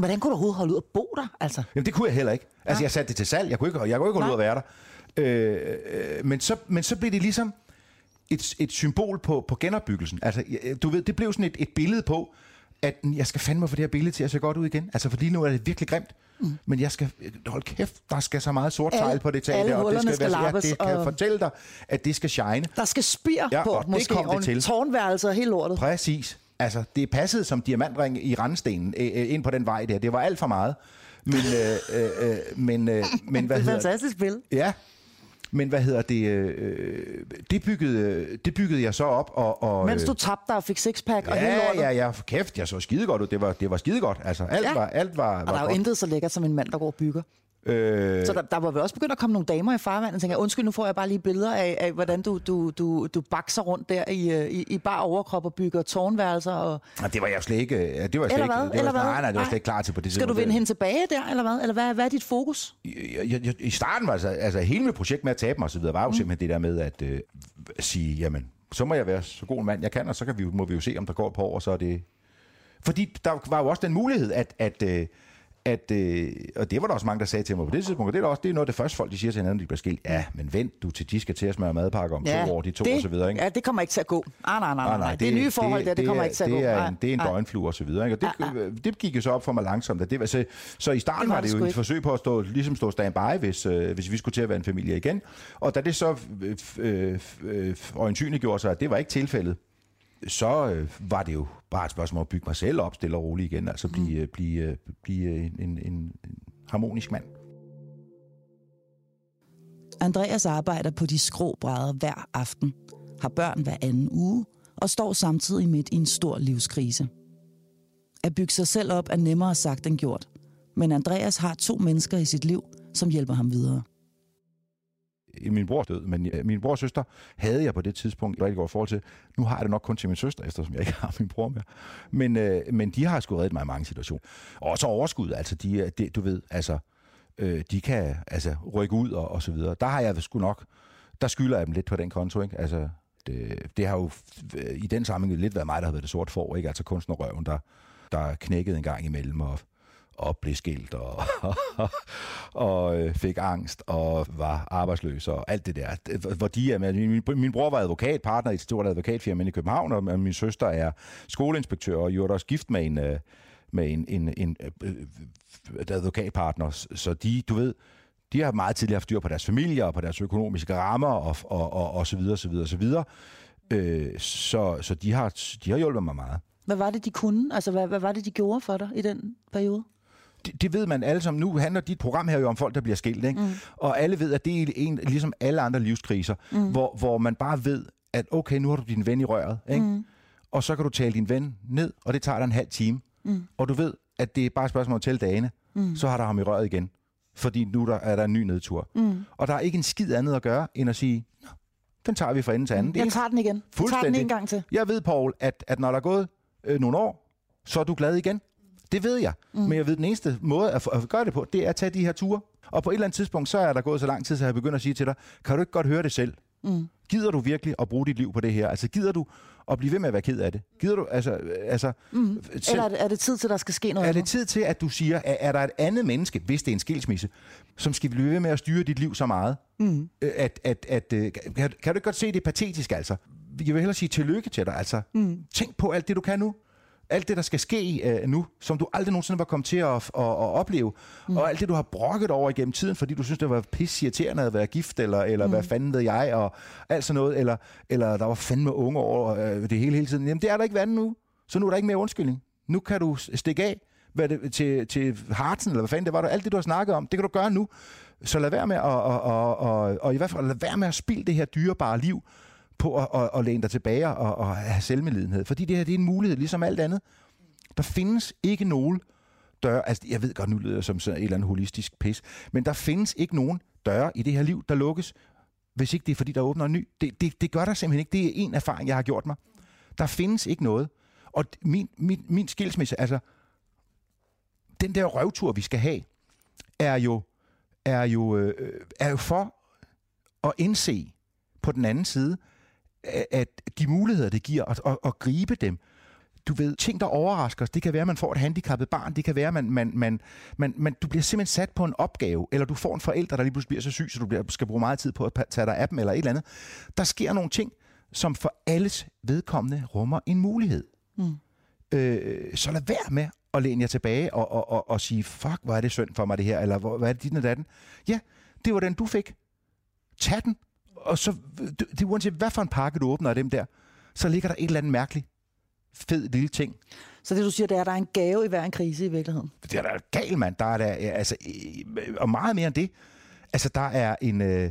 Hvordan kunne du overhovedet holde ud at bo der? Altså? Jamen, det kunne jeg heller ikke. Altså, ja. jeg satte det til salg. Jeg kunne ikke, jeg kunne ikke holde Nej. ud at være der. Øh, øh, men, så, men så blev det ligesom et, et symbol på, på genopbyggelsen. Altså, du ved, det blev sådan et, et billede på, at jeg skal fandme få det her billede til at se godt ud igen. Altså, for lige nu er det virkelig grimt. Mm. Men jeg skal, hold kæft, der skal så meget sort sejl på det der, og det skal, skal være, ja, det kan og- fortælle dig, at det skal shine. Der skal spir Ja, på, og det måske. kom det og til. Tårnværelser og hele lortet. Præcis. Altså, det passet som diamantring i randstenen øh, øh, ind på den vej der. Det var alt for meget. Men, øh, øh, øh, men, øh, men hvad Det er et fantastisk spil. Ja, men hvad hedder det? Øh, det, byggede, det byggede jeg så op. Og, og, Mens du øh, tabte dig og fik sixpack og hele Ja, lortet. ja, ja, kæft, jeg så skide godt ud. Det var, det var skide godt. Altså, alt Ja. var, alt var, Og der var er jo godt. intet så lækkert som en mand, der går og bygger. Øh, Så der, der var vel også begyndt at komme nogle damer i farvandet, og tænker, undskyld, nu får jeg bare lige billeder af, af hvordan du, du, du, du bakser rundt der i, øh, i, i bare overkrop og bygger tårnværelser. Og... og det var jeg slet ikke... ja, Det var jeg slet Eller ikke, det var, nej, nej, det var slet ikke klar til på det Skal du vinde hende tilbage der, eller hvad? Eller hvad, hvad er dit fokus? jeg, jeg, jeg, I starten var altså, altså hele mit projekt med at tabe mig videre, var jo mm. simpelthen det der med at øh, sige, jamen, så må jeg være så god en mand, jeg kan, og så kan vi, må vi jo se, om der går par år, og så er det... Fordi der var jo også den mulighed, at, at, øh, at øh, og det var der også mange, der sagde til mig på det tidspunkt, og det er, også, det er noget af det første folk, de siger til hinanden, de bliver skilt. Ja, men vent du til, de skal til at smøre madpakker om to år, de to det, og så videre, ikke? Ja, det kommer ikke til at gå. Ah, nej, nej, nej, nej. nej. Det, er nye forhold, der, det, kommer er- ikke til at det gå. Er en, det er en døgnflue og så videre. Ikke? Og det, Ja, ja, det gik jo så op for mig langsomt. At det var, så, så i starten Det det var det det jo et forsøg på at stå, ligesom stå standby, hvis, øh, hvis vi skulle til at være en familie igen. Og da det så øh, øh, øh, øjensynligt gjorde sig, at det var ikke tilfældet, så øh, var det jo bare et spørgsmål at bygge mig selv op, stille og roligt igen. Altså blive, Mm. øh, blive, øh, blive øh, en, en, en harmonisk mand. Andreas arbejder på de skrå brædder hver aften, har børn hver anden uge og står samtidig midt i en stor livskrise. At bygge sig selv op er nemmere sagt end gjort, men Andreas har to mennesker i sit liv, som hjælper ham videre min bror død, men øh, min brors søster havde jeg på det tidspunkt et rigtig godt forhold til. Nu har jeg det nok kun til min søster, eftersom jeg ikke har min bror mere. Men, øh, men de har sgu reddet mig i mange situationer. Og så overskud, altså de, øh, de, du ved, altså øh, de kan altså rykke ud og, og så videre. Der har jeg sgu nok, der skylder jeg dem lidt på den konto, ikke? Altså, det, det har jo øh, i den sammenhæng lidt været mig, der har været det sort for, ikke? Altså kunstnerrøven, der, der knækkede en gang imellem og, og blev skilt og, og øh, fik angst og var arbejdsløs og alt det der. Hvor de er med. Min, min bror var advokatpartner i et stort advokatfirma i København, og min søster er skoleinspektør og gjorde også gift med en, øh, med en, en, en en advokatpartner. Så de, du ved, de har meget tidligere haft styr på deres familier og på deres økonomiske rammer og, og, og, og så videre, så videre, så videre. Øh, så så de, har, de har hjulpet mig meget. Hvad var det, de kunne? Altså, hvad, hvad var det, de gjorde for dig i den periode? Det, det ved man alle sammen. Nu handler dit program her jo om folk, der bliver skilt, ikke? Mm. Og alle ved, at det er en, ligesom alle andre livskriser, mm. hvor, hvor man bare ved, at okay, nu har du din ven i røret, ikke? Mm. Og så kan du tale din ven ned, og det tager dig en halv time. Mm. Og du ved, at det er bare et spørgsmål om at tælle dagene, mm. så har der ham i røret igen. Fordi nu der, er der en ny nedtur. Mm. Og der er ikke en skid andet at gøre, end at sige, Nå, den tager vi fra ende til anden. Jeg tager den igen. Jeg tager den en gang til. jeg ved, Paul, at, at når der er gået øh, nogle år, så er du glad igen. Det ved jeg. Mm. Men jeg ved, den eneste måde at, at gøre det på, det er at tage de her ture. Og på et eller andet tidspunkt, så er der gået så lang tid, så jeg begynder at sige til dig, kan du ikke godt høre det selv? Mm. Gider du virkelig at bruge dit liv på det her? Altså, gider du at blive ved med at være ked af det? Gider du, altså, altså mm. selv, Eller er det, er det tid til, at der skal ske noget er det tid til, at du siger, er, er der et andet menneske, hvis det er en skilsmisse, som skal blive ved med at styre dit liv så meget, mm. at, at, at, øh, kan, kan du ikke godt se, det er patetisk, altså? Jeg vil hellere sige tillykke til dig, altså. Mm. Tænk på alt det, du kan nu. Alt det, der skal ske øh, nu, som du aldrig nogensinde var kommet til at, at, at opleve. Mm. Og alt det, du har brokket over igennem tiden, fordi du synes, det var pisse irriterende at være gift, eller, eller mm. hvad fanden ved jeg, og alt sådan noget. Eller, eller der var fandme unge over øh, det hele hele tiden. Jamen, det er der ikke været nu. Så nu er der ikke mere undskyldning. Nu kan du stikke af hvad det, til, til Hartsen, eller hvad fanden det var. Alt det, du har snakket om, det kan du gøre nu. Så lad være med at, og, og, og, og i hvert fald lad være med at spilde det her dyrebare liv på at, at, at læne dig tilbage og, og have selvmedlidenhed. Fordi det her det er en mulighed, ligesom alt andet. Der findes ikke nogen døre, altså jeg ved godt, nu lyder jeg som sådan et eller andet holistisk pis, men der findes ikke nogen døre i det her liv, der lukkes, hvis ikke det er, fordi der åbner en ny. Det, det, det gør der simpelthen ikke. Det er en erfaring, jeg har gjort mig. Der findes ikke noget. Og min, min, min skilsmisse, altså, den der røvtur, vi skal have, er jo, er jo, øh, er jo for at indse på den anden side, at- de muligheder, det giver, at, at, at gribe dem, du ved, ting, der overrasker os, det kan være, at man får et handicappet barn, det kan være, at man, man, man, man, man, du bliver simpelthen sat på en opgave, eller du får en forælder, der lige pludselig bliver så syg, så du bliver, skal bruge meget tid på at tage dig af dem, eller et eller andet. Der sker nogle ting, som for alles vedkommende rummer en mulighed. Mm. Øh, så lad være med at læne jer tilbage og, og, og, og sige, fuck, hvor er det synd for mig det her, eller hvor, hvad er det dit og datten? Ja, det var den, du fik. Tag den, og så, det, er uanset hvad for en pakke du åbner af dem der, så ligger der et eller andet mærkeligt, fed lille ting. Så det, du siger, det er, at der er en gave i hver en krise i virkeligheden? Det er da galt, mand. Der er der, altså, og meget mere end det. Altså, der er en, øh,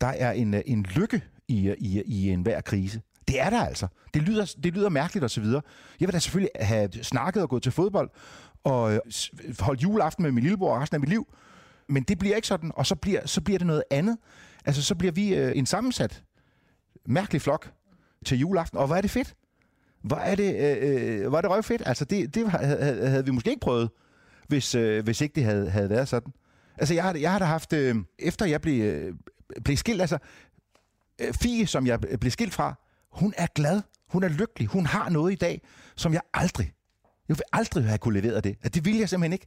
der er en, øh, en lykke i, i, i enhver krise. Det er der altså. Det lyder, det lyder mærkeligt og så videre. Jeg vil da selvfølgelig have snakket og gået til fodbold og øh, holdt juleaften med min lillebror resten af mit liv. Men det bliver ikke sådan, og så bliver, så bliver det noget andet. Altså, så bliver vi øh, en sammensat, mærkelig flok til juleaften. Og hvor er det fedt? Hvor er det, øh, øh hvor er det røvfedt? Altså, det, det havde, havde vi måske ikke prøvet, hvis, øh, hvis ikke det havde, havde været sådan. Altså, jeg har, jeg har da haft, øh, efter jeg blev, øh, blev skilt, altså, øh, Fie, som jeg blev skilt fra, hun er glad, hun er lykkelig, hun har noget i dag, som jeg aldrig, jeg vil aldrig have kunne levere det. Altså, det vil jeg simpelthen ikke.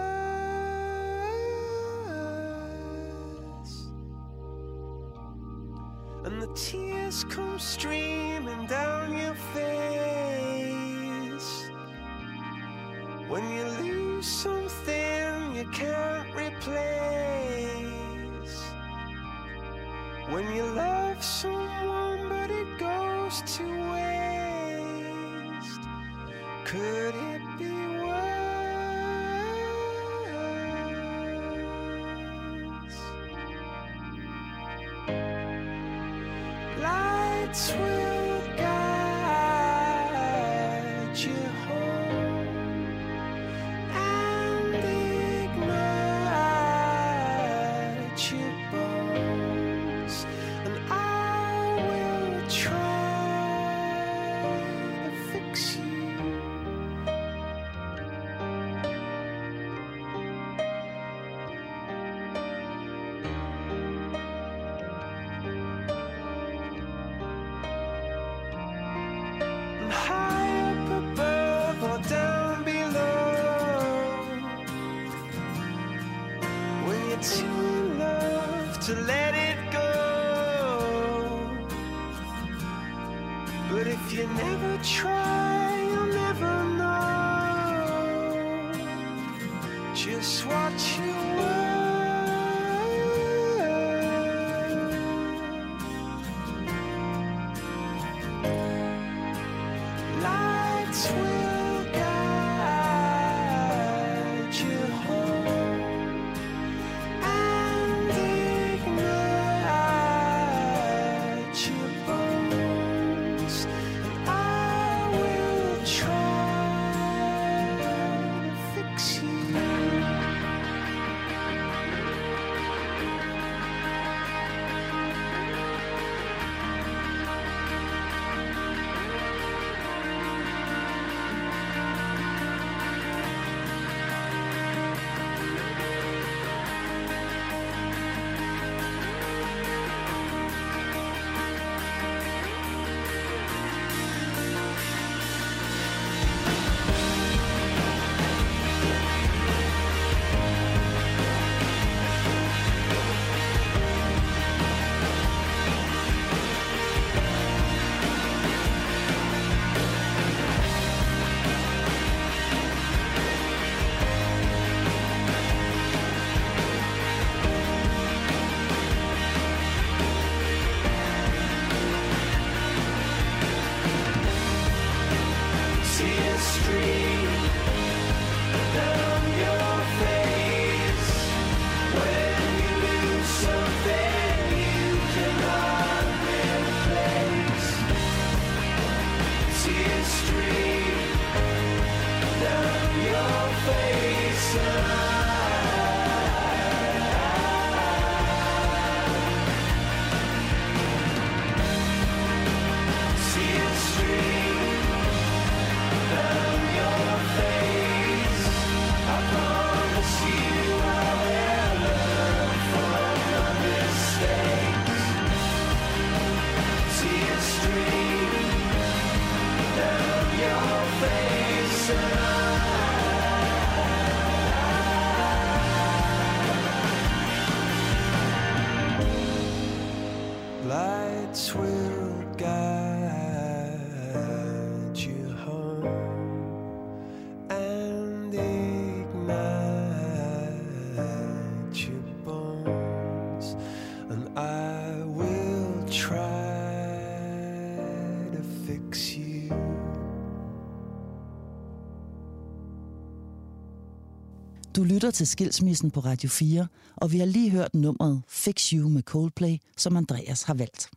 and the tears come streaming down your face. When you lose something you can't replace. When you love someone but it goes to waste. Could it be sweet. Lytter til Skilsmissen på Radio 4, og vi har lige hørt nummeret Fix You med Coldplay, som Andreas har valgt.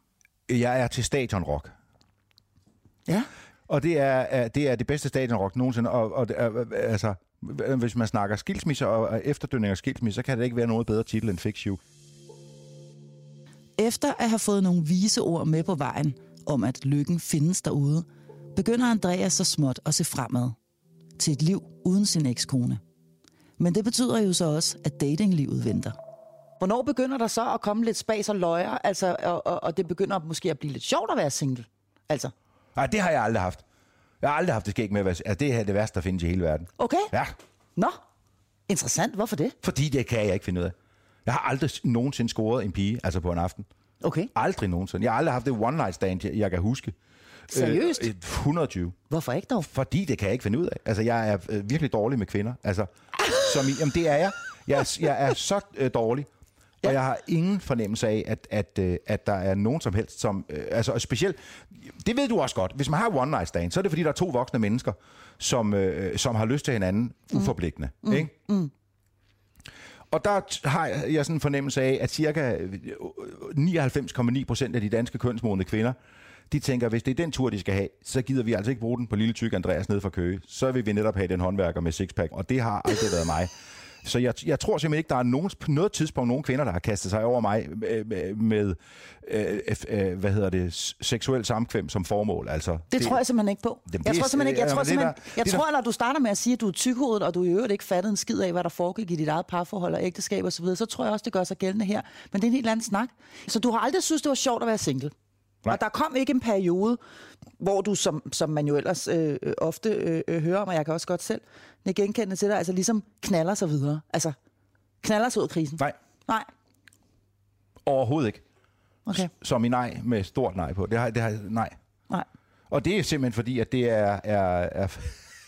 Jeg er til stadionrock. Ja, Og det er, er- det er det bedste stadionrock nogensinde. Og, og er, altså, hvis man snakker skilsmisser og efterdønning af skilsmisser, så kan det ikke være noget bedre titel end Fix You. Efter at have fået nogle vise ord med på vejen om, at lykken findes derude, begynder Andreas så småt at se fremad til et liv uden sin ekskone. Men det betyder jo så også, at datinglivet venter. Hvornår begynder der så at komme lidt spas og løjer, altså, og, og, og det begynder måske at blive lidt sjovt at være single? Altså, Nej, det har jeg aldrig haft. Jeg har aldrig haft det skæg med at være... Altså, det er det værste, der findes i hele verden. okay, Ja, nå, interessant, hvorfor det? fordi det kan jeg ikke finde ud af. Jeg har aldrig nogensinde scoret en pige, altså på en aften. Okay, Aldrig nogensinde. Jeg har aldrig haft det one night stand, jeg, jeg kan huske. Seriøst? Øh, 120. hvorfor ikke dog? Fordi det kan jeg ikke finde ud af. Altså, jeg er øh, virkelig dårlig med kvinder. Altså, som i, jamen, det er jeg. Jeg er, jeg er så øh, dårlig. Og jeg har ingen fornemmelse af, at, at, øh, at der er nogen som helst, som... Øh, altså, og specielt... Det ved du også godt. Hvis man har one night stand, så er det fordi, der er to voksne mennesker, som, øh, som har lyst til hinanden uforpligtende. Mm. Ikke? Mm. Og der har jeg sådan en fornemmelse af, at cirka øh, 99,9 procent af de danske kønsmodne kvinder, de tænker, hvis det er den tur, de skal have, så gider vi altså ikke bruge den på lille tyk Andreas nede fra Køge. Så vil vi netop have den håndværker med sixpack, og det har aldrig været mig. Så jeg, jeg tror simpelthen ikke, der er nogen, på noget tidspunkt nogen kvinder, der har kastet sig over mig med, med, med øh, øh, hvad hedder det, seksuel samkvem som formål. Altså, Det, det tror jeg simpelthen ikke på. Jamen, jeg det tror simpelthen ikke, jeg tror simpelthen, der- jeg tror, når du starter med at sige, at du er tykhovedet, og du i øvrigt ikke fattede en skid af, hvad der foregik i dit eget parforhold og ægteskab osv., så, videre, så tror jeg også, det gør sig gældende her. Men det er en helt anden snak. Så du har aldrig synes, det var sjovt at være single? Nej. Og der kom ikke en periode, hvor du, som, som man jo ellers øh, ofte øh, øh, hører om, og jeg kan også godt selv nikke genkendende til dig, altså ligesom knaller sig videre. Altså, knaller sig ud af krisen. Nej, Nej. overhovedet ikke. Okay. Som i nej med stort nej på. Det har, det har, nej. Nej. Og det er simpelthen fordi, at det er... er, er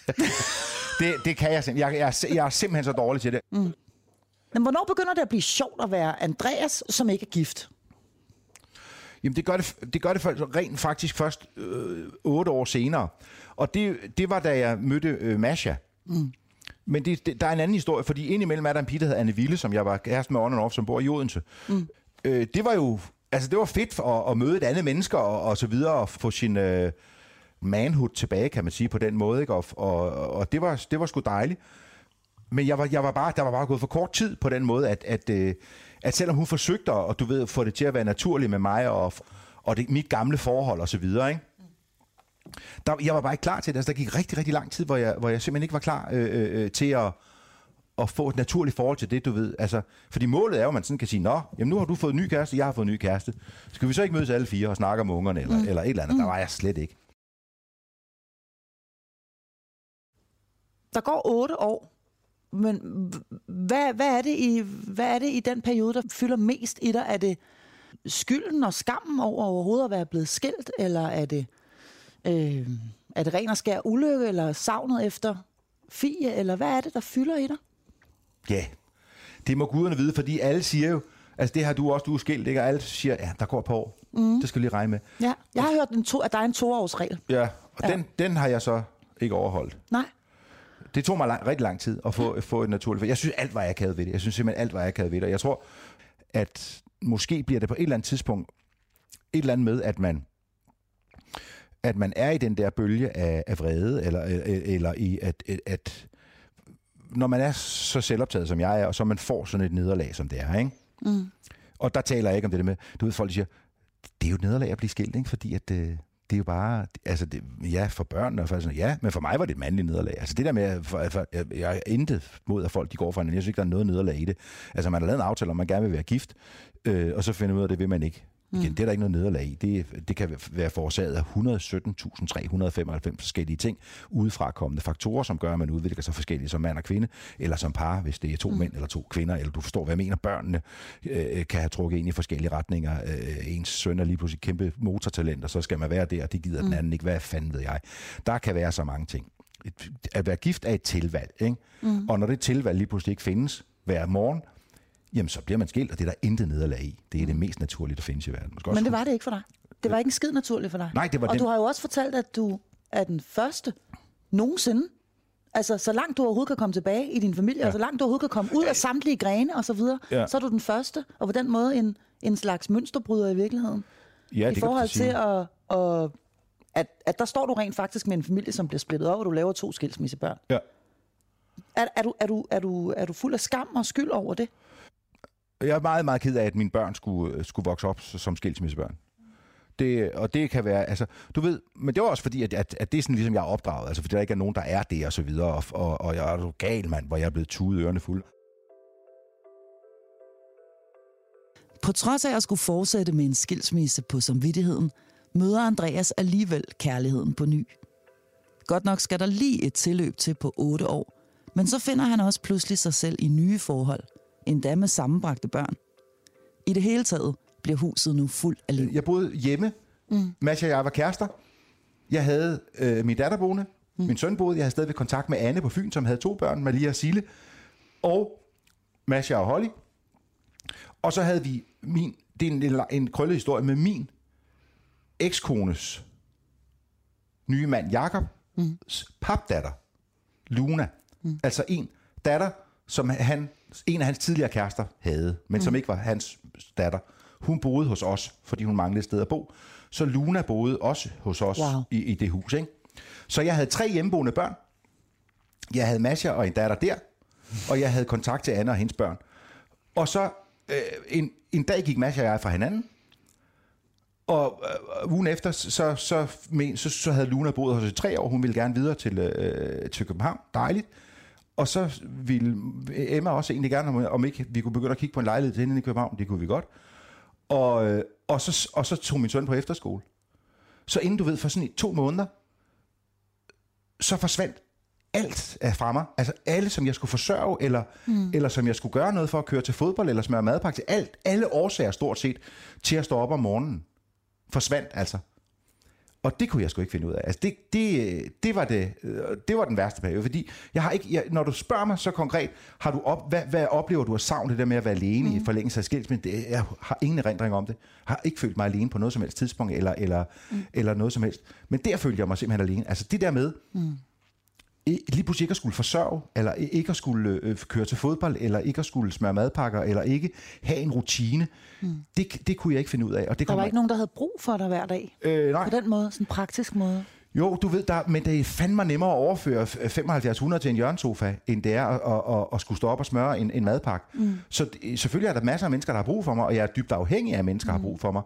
det, det kan jeg simpelthen. Jeg, jeg, er- jeg er simpelthen så dårlig til det. Men hvornår begynder det at blive sjovt at være Andreas, som ikke er gift? Jamen, det gør det, det, gør det for- rent faktisk først øh, otte år senere. Og det, det var, da jeg mødte øh, Masha. Mm. Men det, det, der er en anden historie, fordi indimellem er der en pige, der hedder Anne Ville, som jeg var kæreste med on and off, som bor i Odense. Mm. Øh, det var jo... Altså, det var fedt at, at møde et andet menneske og, og så videre, og få sin øh, manhood tilbage, kan man sige, på den måde. Ikke? Og, og, og det, var, det var sgu dejligt. Men jeg var, jeg var bare, der var bare gået for kort tid på den måde, at, at, øh, at selvom hun forsøgte at og du ved, få det til at være naturligt med mig og, og det, mit gamle forhold og så videre, ikke? Der, jeg var bare ikke klar til det. Altså, der gik rigtig, rigtig lang tid, hvor jeg, hvor jeg simpelthen ikke var klar øh, øh, øh, til at, at få et naturligt forhold til det, du ved. Altså, fordi målet er jo, at man sådan kan sige, nå, jamen nu har du fået en ny kæreste, jeg har fået en ny kæreste. Skal vi så ikke mødes alle fire og snakke om ungerne, eller, mm. eller et eller andet? Der var jeg slet ikke. Der går otte år, men hvad, hvad, er det i, hvad er det i den periode, der fylder mest i dig? Er det skylden og skammen over overhovedet at være blevet skilt, eller er det, øh, er det ren og skær ulykke, eller savnet efter Fie, eller hvad er det, der fylder i dig? Ja, det må guderne vide, fordi alle siger jo, altså det har du også, du er skilt, ikke? Og alle siger, ja, der går par år. Mm. Det skal lige regne med. Ja, jeg har hørt, en to, at der er en toårsregel. Ja, og ja. Den, den har jeg så ikke overholdt. Nej. Det tog mig lang, rigtig lang tid at få, få et naturligt... Jeg synes, alt var akavet ved det. Jeg synes simpelthen, alt var akavet ved det. Og Jeg tror, at måske bliver det på et eller andet tidspunkt et eller andet med, at man at man er i den der bølge af, af vrede, eller, eller i at, at, at når man er så selvoptaget, som jeg er, og så man får sådan et nederlag, som det er, ikke? Mm. Og der taler jeg ikke om det der med, du ved, folk siger, det er jo et nederlag at blive skilt, ikke? Fordi at, øh, det er jo bare, altså det, ja, for børnene, og for altså, ja, men for mig var det et mandligt nederlag. Altså det der med, for, for, jeg, jeg er intet mod, at folk de går fra hinanden. Jeg synes ikke, der er noget nederlag i det. Altså man har lavet en aftale om, man gerne vil være gift, øh, og så finder man ud af, at det vil man ikke. Igen, det er der ikke noget nederlag i. Det, det kan være forårsaget af 117.395 forskellige ting, udefra kommende faktorer, som gør, at man udvikler sig forskelligt som mand og kvinde, eller som par, hvis det er to mm. mænd eller to kvinder, eller du forstår, hvad jeg mener. Børnene øh, kan have trukket ind i forskellige retninger. Øh, ens søn er lige pludselig kæmpe motortalent, og så skal man være der, og det gider mm. den anden ikke. Hvad fanden ved jeg? Der kan være så mange ting. At være gift er et tilvalg, ikke? Mm. Og når det tilvalg lige pludselig ikke findes hver morgen, jamen så bliver man skilt, og det er der intet nederlag i. Det er det mest naturlige, der findes i verden. Man skal Men det var det ikke for dig. Det var ikke en skid naturligt for dig. Nej, det var Og den- du har jo også fortalt, at du er den første nogensinde, altså så langt du overhovedet kan komme tilbage i din familie, ja. og så langt du overhovedet kan komme ud af samtlige grene og så videre, Ja. så er du den første, og på den måde en, en slags mønsterbryder i virkeligheden. Ja, I det forhold til at, at, at, at der står du rent faktisk med en familie, som bliver splittet op, og du laver to skilsmissebørn. Ja. Er, er, du, er, du, er, du, er du fuld af skam og skyld over det? Jeg er meget, meget ked af, at mine børn skulle, øh, skulle vokse op som skilsmissebørn. Det, og det kan være, altså, du ved, men det var også fordi, at, at, at det er sådan ligesom, jeg er opdraget, altså fordi der ikke er nogen, der er det og så videre, og, og, og jeg er jo gal, mand, hvor jeg er blevet tudet ørerne fulde. På trods af at skulle fortsætte med en skilsmisse på samvittigheden, møder Andreas alligevel kærligheden på ny. Godt nok skal der lige et tilløb til på otte år, men så finder han også pludselig sig selv i nye forhold, endda med sammenbragte børn. I det hele taget bliver huset nu fuld af liv. Jeg boede hjemme. Mm. Mads og jeg var kærester. Jeg havde øh, min datter boende. Mm. Min søn boede. Jeg havde stadigvæk kontakt med Anne på Fyn, som havde to børn, Malia og Sille. Og Masha og Holly. Og så havde vi min, det er en, en, en krøllet historie med min ekskones nye mand, Jakob, mm. papdatter, Luna. Mm. Altså en datter, som han, en af hans tidligere kærester havde, men mm. som ikke var hans datter. Hun boede hos os, fordi hun manglede et sted at bo. Så Luna boede også hos os Wow. i, i det hus. Ikke? Så jeg havde tre hjemmeboende børn. Jeg havde Masha og en datter der, og jeg havde kontakt til Anna og hendes børn. Og så øh, en, en dag gik Masha og jeg fra hinanden, og øh, ugen efter, så, så, men, så, så havde Luna boet hos os i tre år. Hun ville gerne videre til, øh, til København. Dejligt. Og så ville Emma også egentlig gerne, om, ikke vi kunne begynde at kigge på en lejlighed til hende i København. Det kunne vi godt. Og, øh, og, så, og så tog min søn på efterskole. Så inden du ved, for sådan i to måneder, så forsvandt alt af fra mig. Altså alle, som jeg skulle forsørge, eller, mm. eller som jeg skulle gøre noget for at køre til fodbold, eller smøre madpakke til. Alt, alle årsager stort set til at stå op om morgenen, forsvandt altså. Og det kunne jeg sgu ikke finde ud af. Altså det, det, det, var, det, øh, det var den værste periode, fordi jeg har ikke, jeg, når du spørger mig så konkret, har du op, hvad, hvad oplever du af savn, det der med at være alene mm. i forlængelse af skilsmisse? Det, jeg har ingen erindring om det. Har ikke følt mig alene på noget som helst tidspunkt, eller, eller, mm. eller noget som helst. Men der følte jeg mig simpelthen alene. Altså det der med, mm. Lige pludselig ikke at skulle forsørge, eller ikke at skulle øh, køre til fodbold, eller ikke at skulle smøre madpakker, eller ikke have en rutine, mm. det, det kunne jeg ikke finde ud af. Og det Der var ikke nogen, der havde brug for dig hver dag. øh, nej. På den måde, sådan en praktisk måde. Jo, du ved, der, men det er fandme nemmere at overføre 7500 til en hjørnesofa, end det er at, at, at, skulle stå op og smøre en, en madpakke. Mm. Så selvfølgelig er der masser af mennesker, der har brug for mig, og jeg er dybt afhængig af, at mennesker mm. har brug for mig.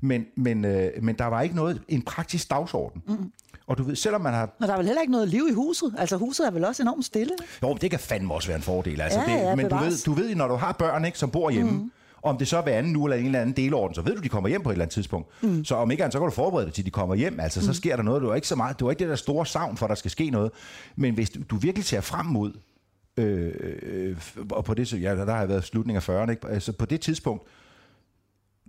Men, men, øh, men der var ikke noget, en praktisk dagsorden. Mm. Og du ved, selvom man har... Og der er vel heller ikke noget liv i huset. Altså huset er vel også enormt stille. Jo, men det kan fandme også være en fordel. Altså, Ja, det, ja, men du ved, du ved, når du har børn, ikke, som bor hjemme, mm. om det så er hver anden uge eller en eller anden delorden, så ved du, de kommer hjem på et eller andet tidspunkt. Mm. Så om ikke andet, så kan du forberede dig til, de kommer hjem. Altså, så sker der noget. Du har ikke så meget, du har ikke det der store savn for, at der skal ske noget. Men hvis du, du virkelig ser frem mod, øh, øh, og på det, så- ja, der har jeg været slutningen af 40'erne, ikke? Altså, på det tidspunkt,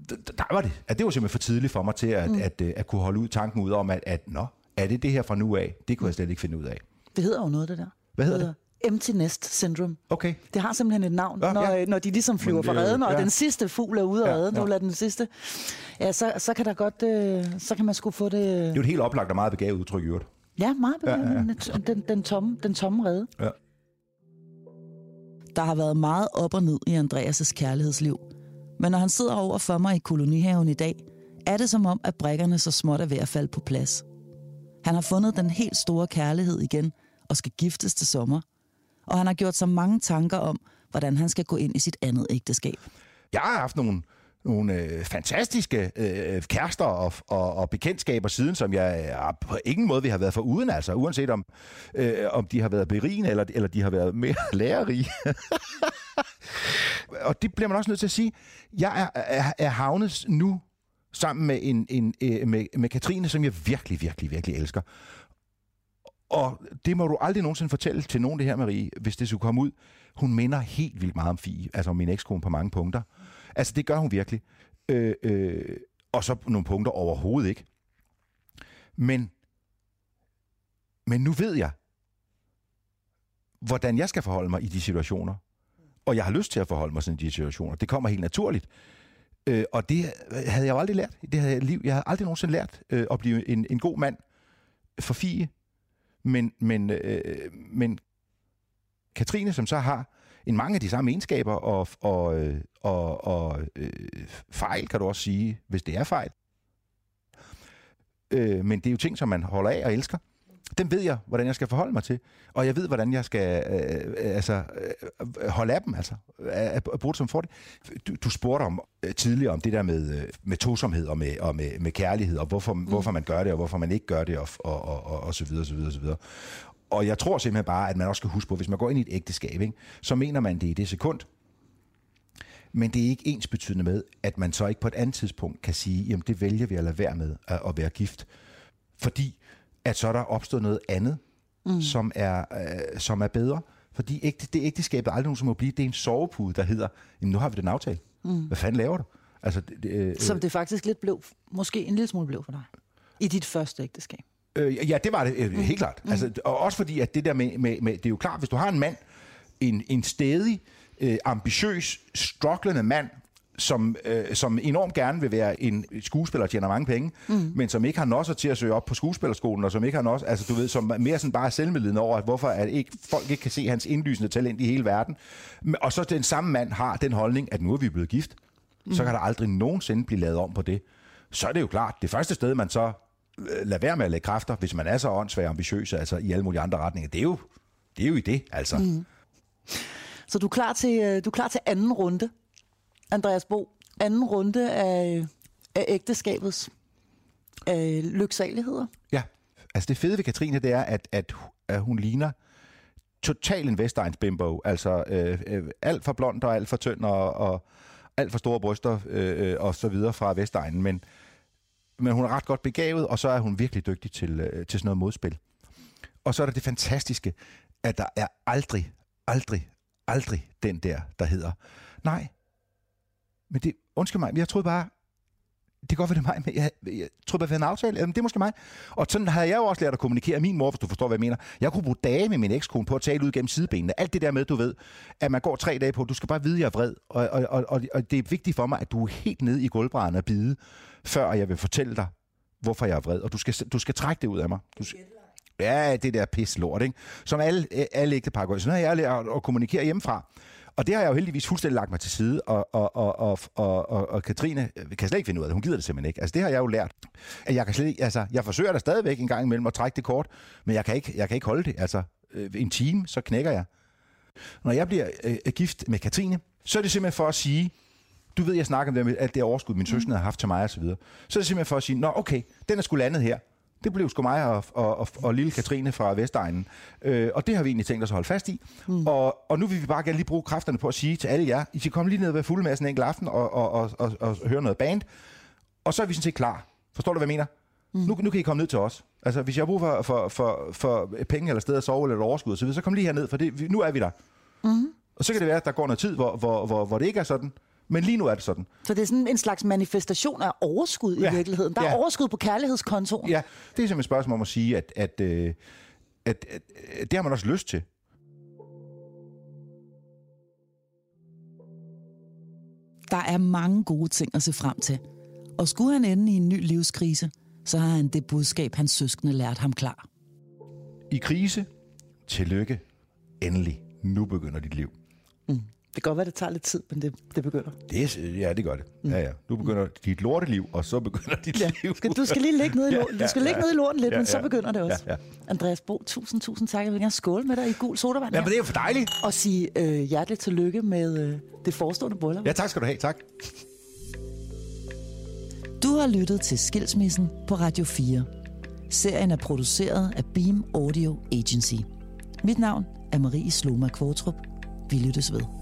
der, der var det, at det var simpelthen for tidligt for mig til at, mm. at, at, at kunne holde ud tanken ud om, at, at nå, er det det her fra nu af? Det kunne jeg slet ikke finde ud af. Det hedder jo noget, det der. Hvad hedder det? Empty Nest Syndrome. Okay. Det har simpelthen et navn, Ja, når, ja. når de ligesom flyver fra er redden, og ja. den sidste fugl er ude af Ja, redden, ja. lader den sidste. Ja, så, så kan der godt, øh, så kan man sgu få det... Det er jo et helt oplagt og meget begavet udtryk i øvrigt. Ja, meget Ja, ja, ja. ja, Den, den, tomme, den tomme redde. Ja. Der har været meget op og ned i Andreas' kærlighedsliv. Men når han sidder over for mig i kolonihaven i dag, er det som om, at brækkerne så småt er ved at falde på plads. Han har fundet den helt store kærlighed igen og skal giftes til sommer. Og han har gjort sig mange tanker om, hvordan han skal gå ind i sit andet ægteskab. Jeg har haft nogle, nogle øh, fantastiske øh, kærester og, og, og bekendtskaber siden, som jeg øh, på ingen måde vi har været for uden, altså uanset om, øh, om de har været berigende, eller, eller de har været mere lærerige. og det bliver man også nødt til at sige. Jeg er, er, er havnet nu sammen med, en, en, øh, med, med Katrine, som jeg virkelig, virkelig, virkelig elsker. Og det må du aldrig nogensinde fortælle til nogen, det her, Marie, hvis det skulle komme ud. Hun minder helt vildt meget om Fie, altså om min ekskone på mange punkter. Altså, det gør hun virkelig. Øh, øh, og så nogle punkter overhovedet ikke. Men, men nu ved jeg, hvordan jeg skal forholde mig i de situationer. Og jeg har lyst til at forholde mig sådan i de situationer. Det kommer helt naturligt. Øh, og det havde jeg jo aldrig lært. Det havde jeg, liv. jeg havde aldrig nogensinde lært øh, at blive en, en god mand for Fie. Men, men, øh, men Katrine, som så har en mange af de samme egenskaber og, og, øh, og, og øh, fejl, kan du også sige, hvis det er fejl. Øh, men det er jo ting, som man holder af og elsker. Dem ved jeg, hvordan jeg skal forholde mig til. Og jeg ved, hvordan jeg skal øh, altså, øh, holde af dem, altså. At, at bruge det som fordel. Du, du spurgte om øh, tidligere om det der med, øh, med tosomhed og, med, og med, med kærlighed, og hvorfor, mm. hvorfor man gør det, og hvorfor man ikke gør det, og, og, og, og, og så videre, så videre, så videre. Og jeg tror simpelthen bare, at man også skal huske på, hvis man går ind i et ægteskab, ikke, så mener man det i det sekund. Men det er ikke ens betydende med, at man så ikke på et andet tidspunkt kan sige, jamen det vælger vi at lade være med at, at være gift. Fordi at så er der opstået noget andet, mm. som, er, øh, som er bedre. Fordi ægte, det ægteskab er aldrig nogen, som må blive. Det er en sovepude, der hedder, nu har vi den aftale. Mm. Hvad fanden laver du? Altså, det, øh, Som det faktisk lidt blev, måske en lille smule blev for dig. I dit første ægteskab. Øh, ja, det var det øh, helt klart. Mm. Altså, og også fordi, at det der med, med, med, det er jo klart, hvis du har en mand, en, en stedig, øh, ambitiøs, strugglende mand, som, øh, som enormt gerne vil være en skuespiller, tjener mange penge, mm. men som ikke har nosser til at søge op på skuespillerskolen, og som ikke har nosser, altså du ved, som mere sådan bare er selvmedlidende over, at hvorfor at ikke, folk ikke kan se hans indlysende talent i hele verden. Og så den samme mand har den holdning, at nu er vi blevet gift, mm. så kan der aldrig nogensinde blive lavet om på det. Så er det jo klart, det første sted, man så øh, lader være med at lægge kræfter, hvis man er så åndssvær ambitiøs, altså i alle mulige andre retninger, det er jo, det er jo i det, altså. Mm. Så du er klar til, øh, du er klar til anden runde, Andreas Bo. Anden runde af, af ægteskabets af lyksaligheder. Ja, altså det fede ved Katrine, det er, at, at, at hun ligner total en Vestegns bimbo. Altså øh, øh, alt for blond og alt for tynd og, og alt for store bryster øh, og så videre fra Vestegnen. Men, men hun er ret godt begavet, og så er hun virkelig dygtig til, øh, til sådan noget modspil. Og så er der det fantastiske, at der er aldrig, aldrig, aldrig den der, der hedder, nej, men det, undskyld mig, jeg troede bare, det kan godt være, det er mig, men jeg, jeg troede bare, vi havde en aftale. Jamen, det er måske mig. Og sådan havde jeg jo også lært at kommunikere min mor, hvis du forstår, hvad jeg mener. Jeg kunne bruge dage med min ekskone på at tale ud gennem sidebenene. Alt det der med, du ved, at man går tre dage på, du skal bare vide, at jeg er vred. Og, og, og, og, og det er vigtigt for mig, at du er helt nede i gulvbrænden og bide, før jeg vil fortælle dig, hvorfor jeg er vred. Og du skal, du skal trække det ud af mig. Du skal, ja, det der pis lort, ikke? Som alle, alle ægtepar går. Sådan har jeg lært at kommunikere hjemmefra. Og det har jeg jo heldigvis fuldstændig lagt mig til side, og, og, og, og, og, og, og Katrine øh, kan slet ikke finde ud af det. Hun gider det simpelthen ikke. Altså, det har jeg jo lært. At jeg, kan slet ikke, altså, jeg forsøger da stadigvæk en gang imellem at trække det kort, men jeg kan ikke, jeg kan ikke holde det. Altså, øh, en time, så knækker jeg. Når jeg bliver øh, øh, gift med Katrine, så er det simpelthen for at sige, du ved, jeg snakker om det med alt det overskud, min søster har haft til mig og så videre. Så er det simpelthen for at sige, nå okay, den er sgu landet her. Det blev sgu mig og, og, og, og lille Katrine fra Vestegnen. Øh, og det har vi egentlig tænkt os at holde fast i. Mm. Og, og nu vil vi bare gerne lige bruge kræfterne på at sige til alle jer, I skal komme lige ned og være fulde med en enkelt aften og, og, og, og, og høre noget band. Og så er vi sådan set klar. Forstår du, hvad jeg mener? Mm. Nu, nu kan I komme ned til os. Altså, hvis jeg har brug for, for, for, for penge eller sted at sove eller overskud, så, så kom lige herned, for det, nu er vi der. Mm. Og så kan det være, at der går noget tid, hvor, hvor, hvor, hvor det ikke er sådan. Men lige nu er det sådan. Så det er sådan en slags manifestation af overskud ja. i virkeligheden. Der er ja. overskud på kærlighedskontoen. Ja, det er simpelthen et spørgsmål om at sige, at, at, at, at, at, at det har man også lyst til. Der er mange gode ting at se frem til. Og skulle han ende i en ny livskrise, så har han det budskab, hans søskende lært ham klar. I krise, tillykke, endelig. Nu begynder dit liv. Mm. Det kan godt være, det tager lidt tid, men det, det begynder. Det, ja, det gør det. Ja, ja. Nu begynder dit lorteliv, og så begynder dit ja. liv. Skal, du skal lige ligge ned i, lorten. du skal ja, ligge ja, ned i lorten lidt, ja, men så begynder det også. Ja, ja. Andreas Bo, tusind, tusind tak. Jeg vil gerne skåle med dig i gul sodavand. Ja, men det er jo for dejligt. Og sige øh, hjerteligt tillykke med øh, det forestående bryllup. Ja, tak skal du have. Tak. Du har lyttet til Skilsmissen på Radio 4. Serien er produceret af Beam Audio Agency. Mit navn er Marie Sloma Kvartrup. Vi lyttes ved.